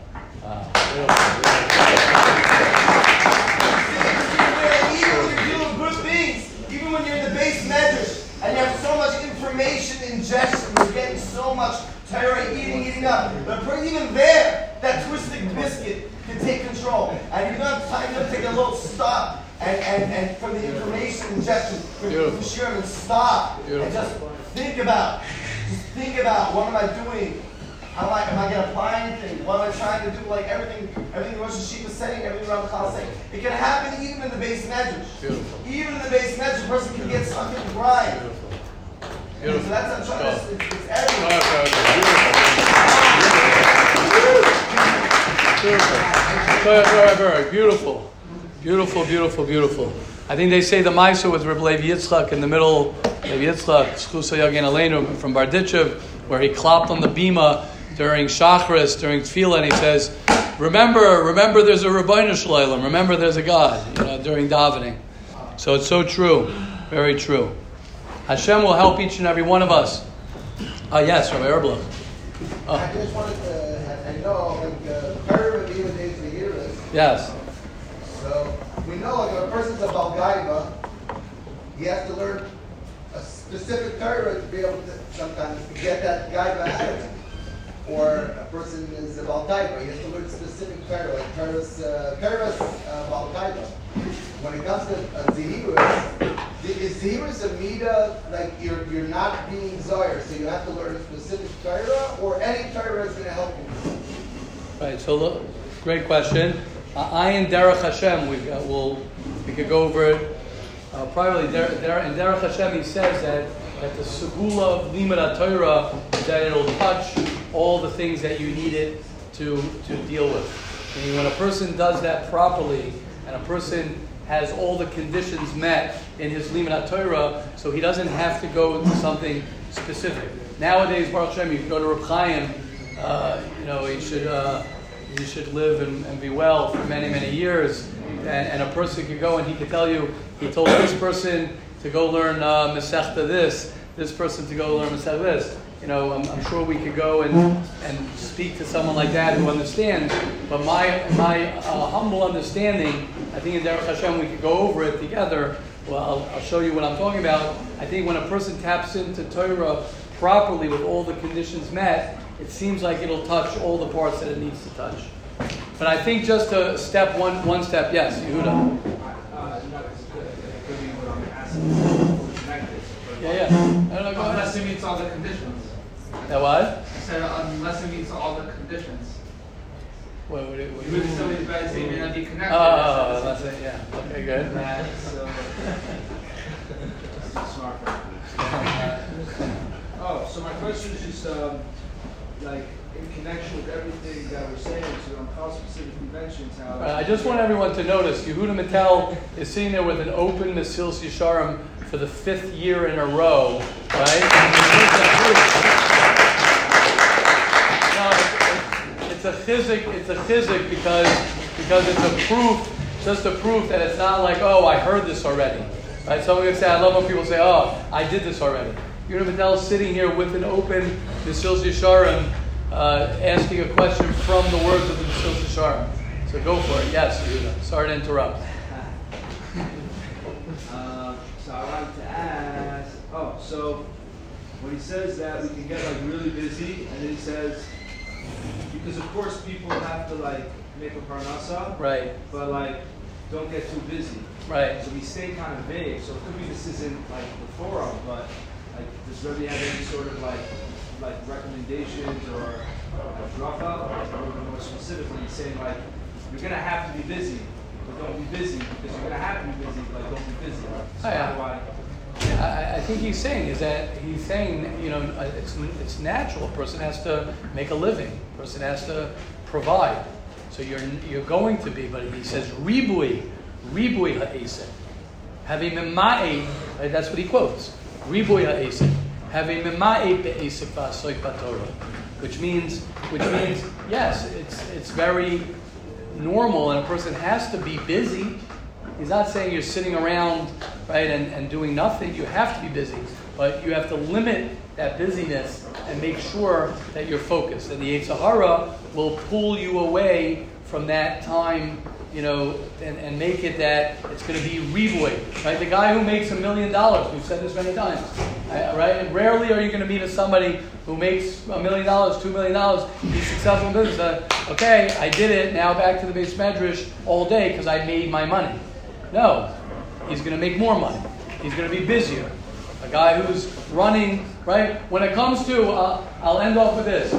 Ingestion, you're getting so much terror eating, eating up. But even there, that twisted biscuit can take control. And you don't have time to take a little stop and, and, and from the information ingestion, for sure, and stop and just think about, just think about what am I doing? How am I, am I going to apply anything? What am I trying to do? Like everything, everything Rosh Hashanah was saying, everything Ramchal was saying. It can happen even in the base measures. Even in the base measures, a person can get stuck in the grind. Beautiful. So that's I'm trying to. It's, it's Go everything. ahead, go ahead. Beautiful. Beautiful. Go ahead, Beautiful. Beautiful, beautiful, beautiful. I think they say the Maisa with Reb Levi Yitzchak in the middle, Levi Yitzchak, Schusa Yagin Aleinu from Berditchev, where he clopped on the bima during Shachris, during Tefillah, and he says, Remember, remember there's a Rabbeinu Shalom, remember there's a God, you know, during davening. So it's so true, very true. Hashem will help each and every one of us. Ah, yes, Rabbi Erbla. Oh, I just wanted to, I know, like, uh, Torah Reviva days the year is, yes. so we know, like, if a person's a Balgaiva, he has to learn a specific Torah to be able to, sometimes, get that Gaiva out of him. Or a person is a Baltaiva, he has to learn specific Torah, like Torah's, uh, Torah's uh, Baltaiva. When it comes to uh, Zehirus, is Zehirus a Mida, like, you're, you're not being Zoyer, so you have to learn a specific Torah, or any Torah is going to help you? Right. So, look, great question. Uh, I in Derech Hashem, we uh, will we could go over it uh, privately. Der, Der, in Derech Hashem, he says that that the segula of limud Torah that it'll touch all the things that you need it to to deal with. Meaning, when a person does that properly, and a person has all the conditions met in his limud Torah, so he doesn't have to go to something specific. Nowadays, Baruch Hashem, you go to Reb Chaim, uh, you know, he should uh, he should live and, and be well for many many years, and, and a person could go and he could tell you he told this person to go learn uh, Masechta this, this person to go learn Masechta this. You know, I'm, I'm sure we could go and, and speak to someone like that who understands. But my my uh, humble understanding, I think in Derech Hashem we could go over it together. Well, I'll, I'll show you what I'm talking about. I think when a person taps into Torah properly with all the conditions met, it seems like it'll touch all the parts that it needs to touch. But I think just to step one one step, yes, Yehuda. Uh, no, it's good. It could be what I'm asking. fully connected. But- Yeah, yeah. No, no, Unless it meets all the conditions. That what? I said unless it meets all the conditions. What, what, what, You move somebody's bed, say, may not be connected. Oh, that's it. Yeah. Okay, good. That's, uh, that's smart. Oh, so my question is just, um, like, in connection with everything that we're saying, so on um, how specifically mentions how. Right, I just want everyone to notice Yehuda Mattel is sitting there with an open Mesilas Yesharim for the fifth year in a row, right? It's a chizik. It's a chizik because because it's a proof, just a proof that it's not like oh I heard this already, right? Someone would say I love when people say oh I did this already. Yehuda Mattel sitting here with an open Mesilas Yesharim, uh, asking a question from the words of the Mesilas Yesharim. So go for it. Yes, Yehuda. Sorry to interrupt. Um, so I wanted to ask, oh, so when he says that we can get like really busy, and then he says, because of course people have to like make a parnasa, Right. but like don't get too busy. Right. So we stay kind of vague. So it could be this isn't like the forum, but like does Rebbe have any sort of like like recommendations or a bracha, or a little bit more specifically saying like you're gonna have to be busy, but don't be busy because you're gonna have to be busy, but don't be busy. So Oh, yeah. I? I, think he's saying is that he's saying you know uh, it's it's natural. A person has to make a living. A person has to provide. So you're you're going to be, but he says ribui, ribui ha'esek, having mema'e. That's what he quotes. Ribui ha'esek, having which means which means yes, it's it's very normal, and a person has to be busy. He's not saying you're sitting around, right, and, and doing nothing. You have to be busy, but you have to limit that busyness and make sure that you're focused. And the Yetzer Hara will pull you away from that time, you know, and, and make it that it's going to be revoid, right? The guy who makes a million dollars, we've said this many times, right? Rarely are you going to meet a somebody who makes a million dollars, two million dollars, he's successful in business. Uh, okay, I did it, now back to the beis medrash all day because I made my money. No, he's going to make more money. He's going to be busier. A guy who's running, right? When it comes to, uh, I'll end off with this.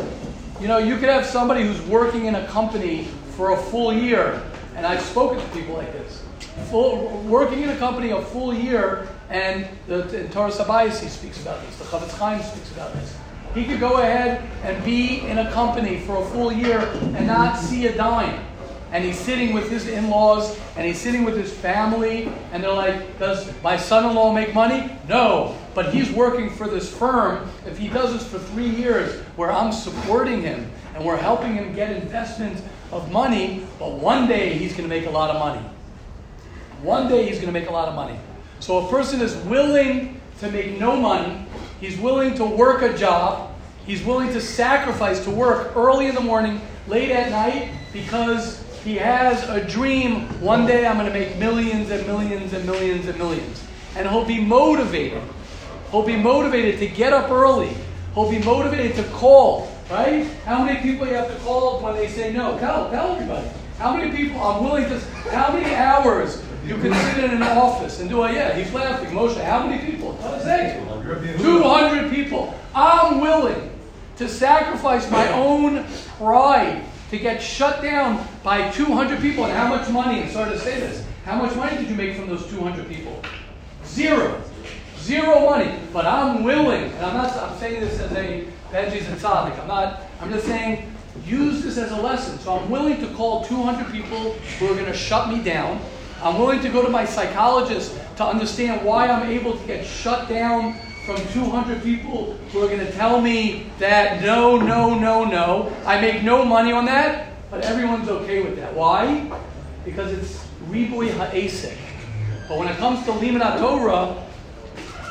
You know, you could have somebody who's working in a company for a full year, and I've spoken to people like this. full, working in a company a full year, and the in Toras Habayis he speaks about this. The Chofetz Chaim speaks about this. He could go ahead and be in a company for a full year and not see a dime. And he's sitting with his in-laws and he's sitting with his family, and they're like, "Does my son-in-law make money?" No, but he's working for this firm. If he does this for three years, where I'm supporting him and we're helping him get investment of money, but one day he's going to make a lot of money. One day he's going to make a lot of money. So a person is willing to make no money, he's willing to work a job, he's willing to sacrifice to work early in the morning, late at night, because he has a dream one day I'm going to make millions and millions and millions and millions. And he'll be motivated. He'll be motivated to get up early. He'll be motivated to call, right? How many people you have to call when they say no? Tell, tell everybody. How many people I'm willing to, how many hours you can sit in an office and do a, yeah, he's laughing. Moshe, how many people? Say? 200 people. I'm willing to sacrifice my own pride to get shut down by 200 people. And how much money, and sorry to say this, how much money did you make from those 200 people? Zero. Zero money. But I'm willing, and I'm not I'm saying this as a Benji's and Tzaddik. I'm not, I'm just saying use this as a lesson. So I'm willing to call 200 people who are going to shut me down. I'm willing to go to my psychologist to understand why I'm able to get shut down from 200 people who are going to tell me that no, no, no, no. I make no money on that, but everyone's okay with that. Why? Because it's ribui ha'asik. But when it comes to limanat Torah,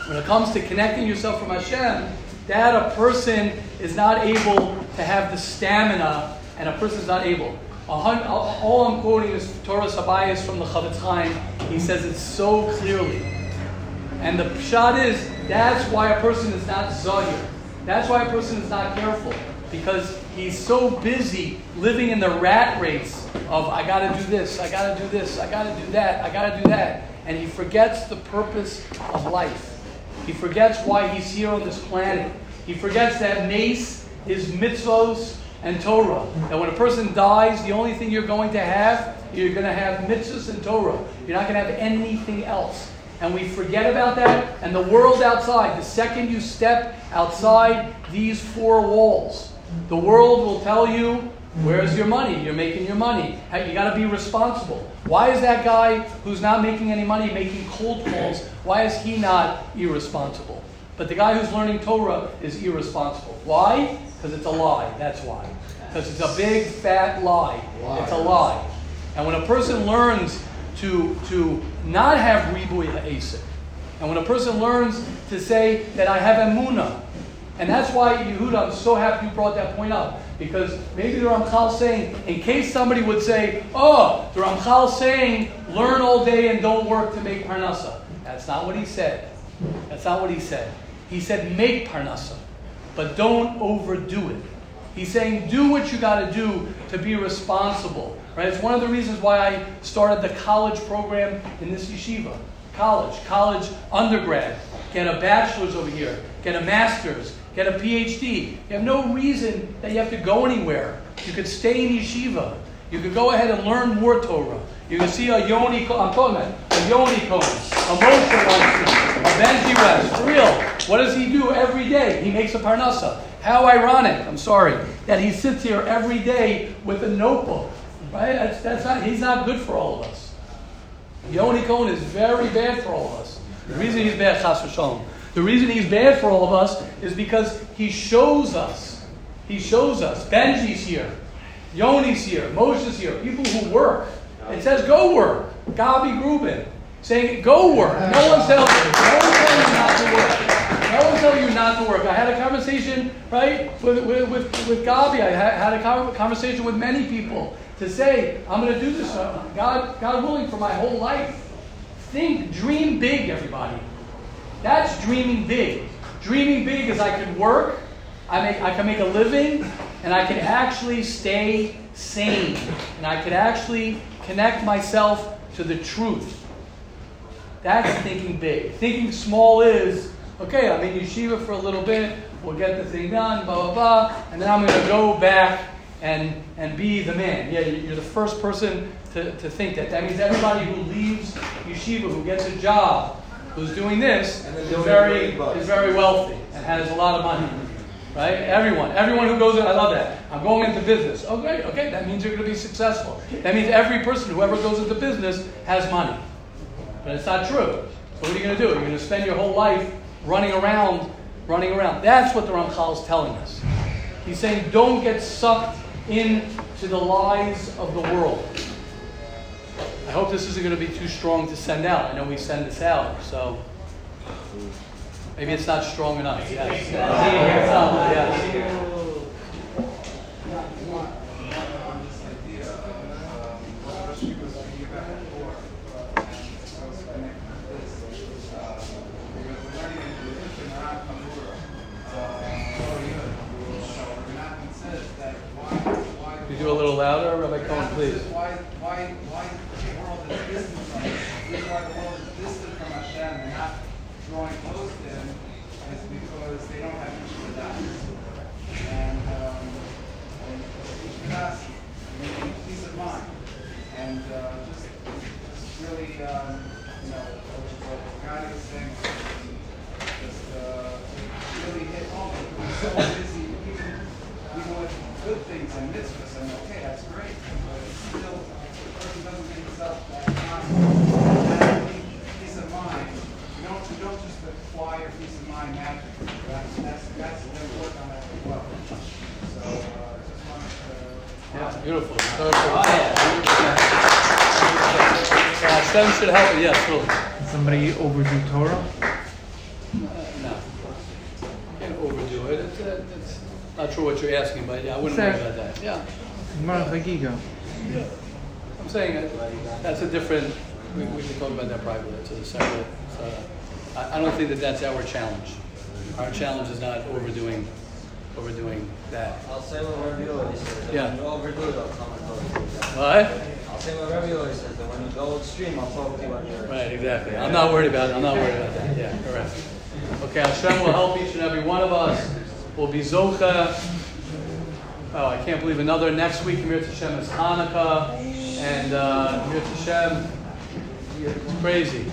when it comes to connecting yourself from Hashem, that a person is not able to have the stamina, and a person is not able. All I'm quoting is Toras Habayis from the Chofetz Chaim. He says it so clearly. And the pshat is that's why a person is not zahir. That's why a person is not careful because he's so busy living in the rat race of I got to do this, I got to do this, I got to do that, I got to do that, and he forgets the purpose of life. He forgets why he's here on this planet. He forgets that mace is mitzvos and Torah. That when a person dies, the only thing you're going to have, you're going to have mitzvahs and Torah. You're not going to have anything else. And we forget about that. And the world outside, the second you step outside these four walls, the world will tell you, Where's your money? You're making your money. You got to be responsible. Why is that guy who's not making any money making cold calls? Why is he not irresponsible? But the guy who's learning Torah is irresponsible. Why? Because it's a lie. That's why. Because it's a big fat lie. It's a lie. And when a person learns to, to not have ribui ha'asik, and when a person learns to say that I have emuna, and that's why Yehuda, I'm so happy you brought that point up. Because maybe the Ramchal saying, in case somebody would say, oh, the Ramchal saying, learn all day and don't work to make parnasa. That's not what he said. That's not what he said. He said, make parnasa, but don't overdo it. He's saying, do what you got to do to be responsible. Right? It's one of the reasons why I started the college program in this yeshiva. College, college undergrad. Get a bachelor's over here, get a master's, get a PhD. You have no reason that you have to go anywhere. You could stay in yeshiva. You could go ahead and learn more Torah. You can see a Yoni, I'm talking about a Yoni Cohen, a Moshe Benji West. For real. What does he do every day? He makes a parnasa. How ironic, I'm sorry, that he sits here every day with a notebook. Right? That's, that's not, he's not good for all of us. Yoni Cohen is very bad for all of us. The reason he's bad, Chas v'shalom. The reason he's bad for all of us is because he shows us. He shows us. Benji's here. Yoni's here. Moshe's here. People who work. It says go work. Gabi Grubin saying go work. No one tells you. No one tells you not to work. No one tells you not to work. I had a conversation, right, with, with, with, with Gabi. I had a conversation with many people to say, I'm going to do this, uh, God, God willing, for my whole life. Think, dream big, everybody. That's dreaming big. Dreaming big is I can work, I, make, I can make a living, and I can actually stay sane. And I can actually connect myself to the truth. That's thinking big. Thinking small is, okay, I'm in yeshiva for a little bit, we'll get the thing done, blah, blah, blah, and then I'm going to go back and, and be the man. Yeah, you're the first person to, to think that. That means everybody who leaves yeshiva, who gets a job, who's doing this, And is very, is very wealthy and has a lot of money. Right? Everyone. Everyone who goes in, I love that. I'm going into business. Oh, great. Okay, that means you're going to be successful. That means every person, whoever goes into business, has money. But it's not true. So what are you going to do? You're going to spend your whole life running around, running around. That's what the Ramchal is telling us. He's saying, don't get sucked into the lies of the world. I hope this isn't going to be too strong to send out. I know we send this out, so maybe it's not strong enough. Yes. yes. A little louder, Rabbi Cohen, please? Why, why, why the world is distant from us? The reason why the world is distant from Hashem and not drawing close to Him is because they don't have Yeshua Das. And, um, and Yeshua Das, they need peace of mind. And, uh, just, just really, um, you know, what God is saying, just, uh, really hit home. We're so busy, even, even with good things and mitzvahs, and okay, that's great, but it's still, the person doesn't give himself that confidence, that peace of mind. You don't, you don't just acquire peace of mind magically. That's, that's, that's, we work on that as well. So, uh, just wanted to. Yeah, beautiful. So, uh, Hashem should help you. Yes, really. Somebody overdo Torah? No. Can't overdo it. It's, uh, it's not sure what you're asking, but yeah, I wouldn't worry about that. Yeah. Gemara Chagiga. I'm saying that that's a different, we, we can talk about that privately. It's a separate, so I, I don't think that that's our challenge. Our challenge is not overdoing, overdoing that. I'll say what Rabbi Yoeli says. that Yeah. Overdo it, I'll come and talk to you. What? I'll say what Rabbi Yoeli says. That when you go extreme, I'll talk to you on your. Right, exactly. I'm not worried about it. I'm not worried about that. Yeah, correct. Okay, Hashem will help each and every one of us. We'll be Zocha. Oh, I can't believe another next week. Mir Hashem is Hanukkah, and uh, Mir Hashem, it's crazy.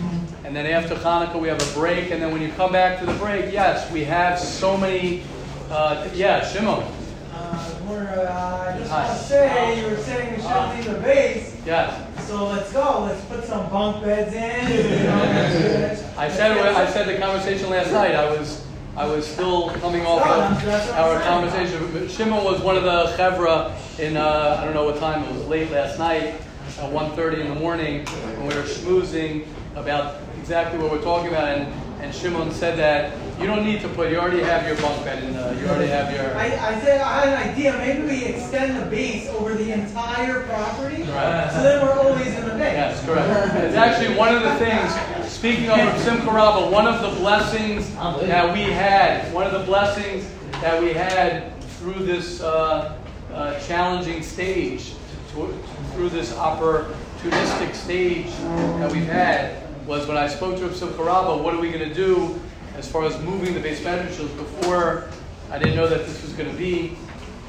And then after Hanukkah, we have a break, and then when you come back to the break, yes, we have so many. Uh, yeah, Shimon. Uh, we're, uh, I just Hi. want to say, you were saying we shouldn't leave the base. Yes. So let's go. Let's put some bunk beds in. You know, let's do it. I said I said the conversation last night. I was I was still coming off of that's what I'm our conversation. Shimon was one of the chevra in uh, I don't know what time it was late last night, at 1:30 in the morning when we were schmoozing about exactly what we're talking about. And, and Shimon said that you don't need to put. You already have your bunk bed in. Uh, you already have your. I, I said I had an idea. Maybe we extend the base over the entire property, Right. so then we're always in the base. Yes, correct. It's actually one of the things, speaking of Simcha Rabbah, one of the blessings that we had, one of the blessings that we had through this uh, uh, challenging stage, to, through this opportunistic stage that we've had, was when I spoke to Simcha Rabbah, what are we going to do as far as moving the beis medrash before I didn't know that this was going to be.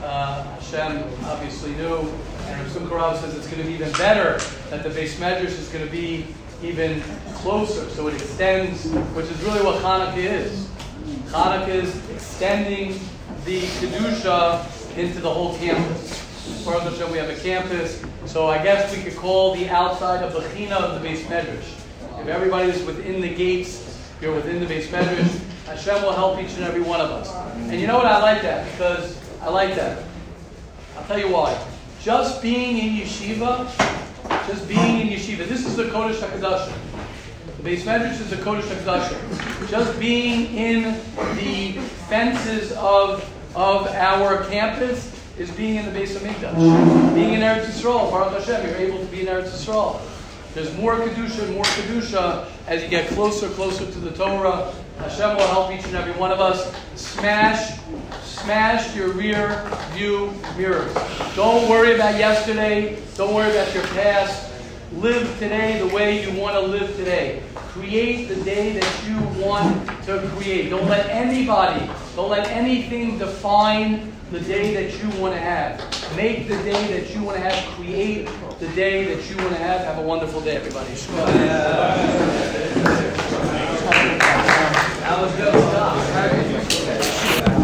Uh, Hashem obviously knew, and Rav Simcha Rav says it's going to be even better that the beis medrash is going to be even closer, so it extends, which is really what Hanukkah is. Hanukkah is extending the kedusha into the whole campus. Baruch we have a campus, so I guess we could call the outside of the china of the beis medrash. If everybody is within the gates, you're within the beis medrash. Hashem will help each and every one of us. And you know what? I like that because I like that. I'll tell you why. Just being in yeshiva, just being in yeshiva. This is the Kodesh Hakadosh. The beis medrash is the Kodesh Hakadosh. Just being in the fences of of our campus is being in the Beis HaMikdash. Being in Eretz Yisrael, Baruch Hashem, you're able to be in Eretz Yisrael. There's more kedusha more kedusha as you get closer, closer to the Torah. Hashem will help each and every one of us smash, smash your rear view mirrors. Don't worry about yesterday. Don't worry about your past. Live today the way you want to live today. Create the day that you want to create. Don't let anybody, don't let anything define the day that you want to have. Make the day that you want to have. Create the day that you want to have. Have a wonderful day, everybody. That was good stuff.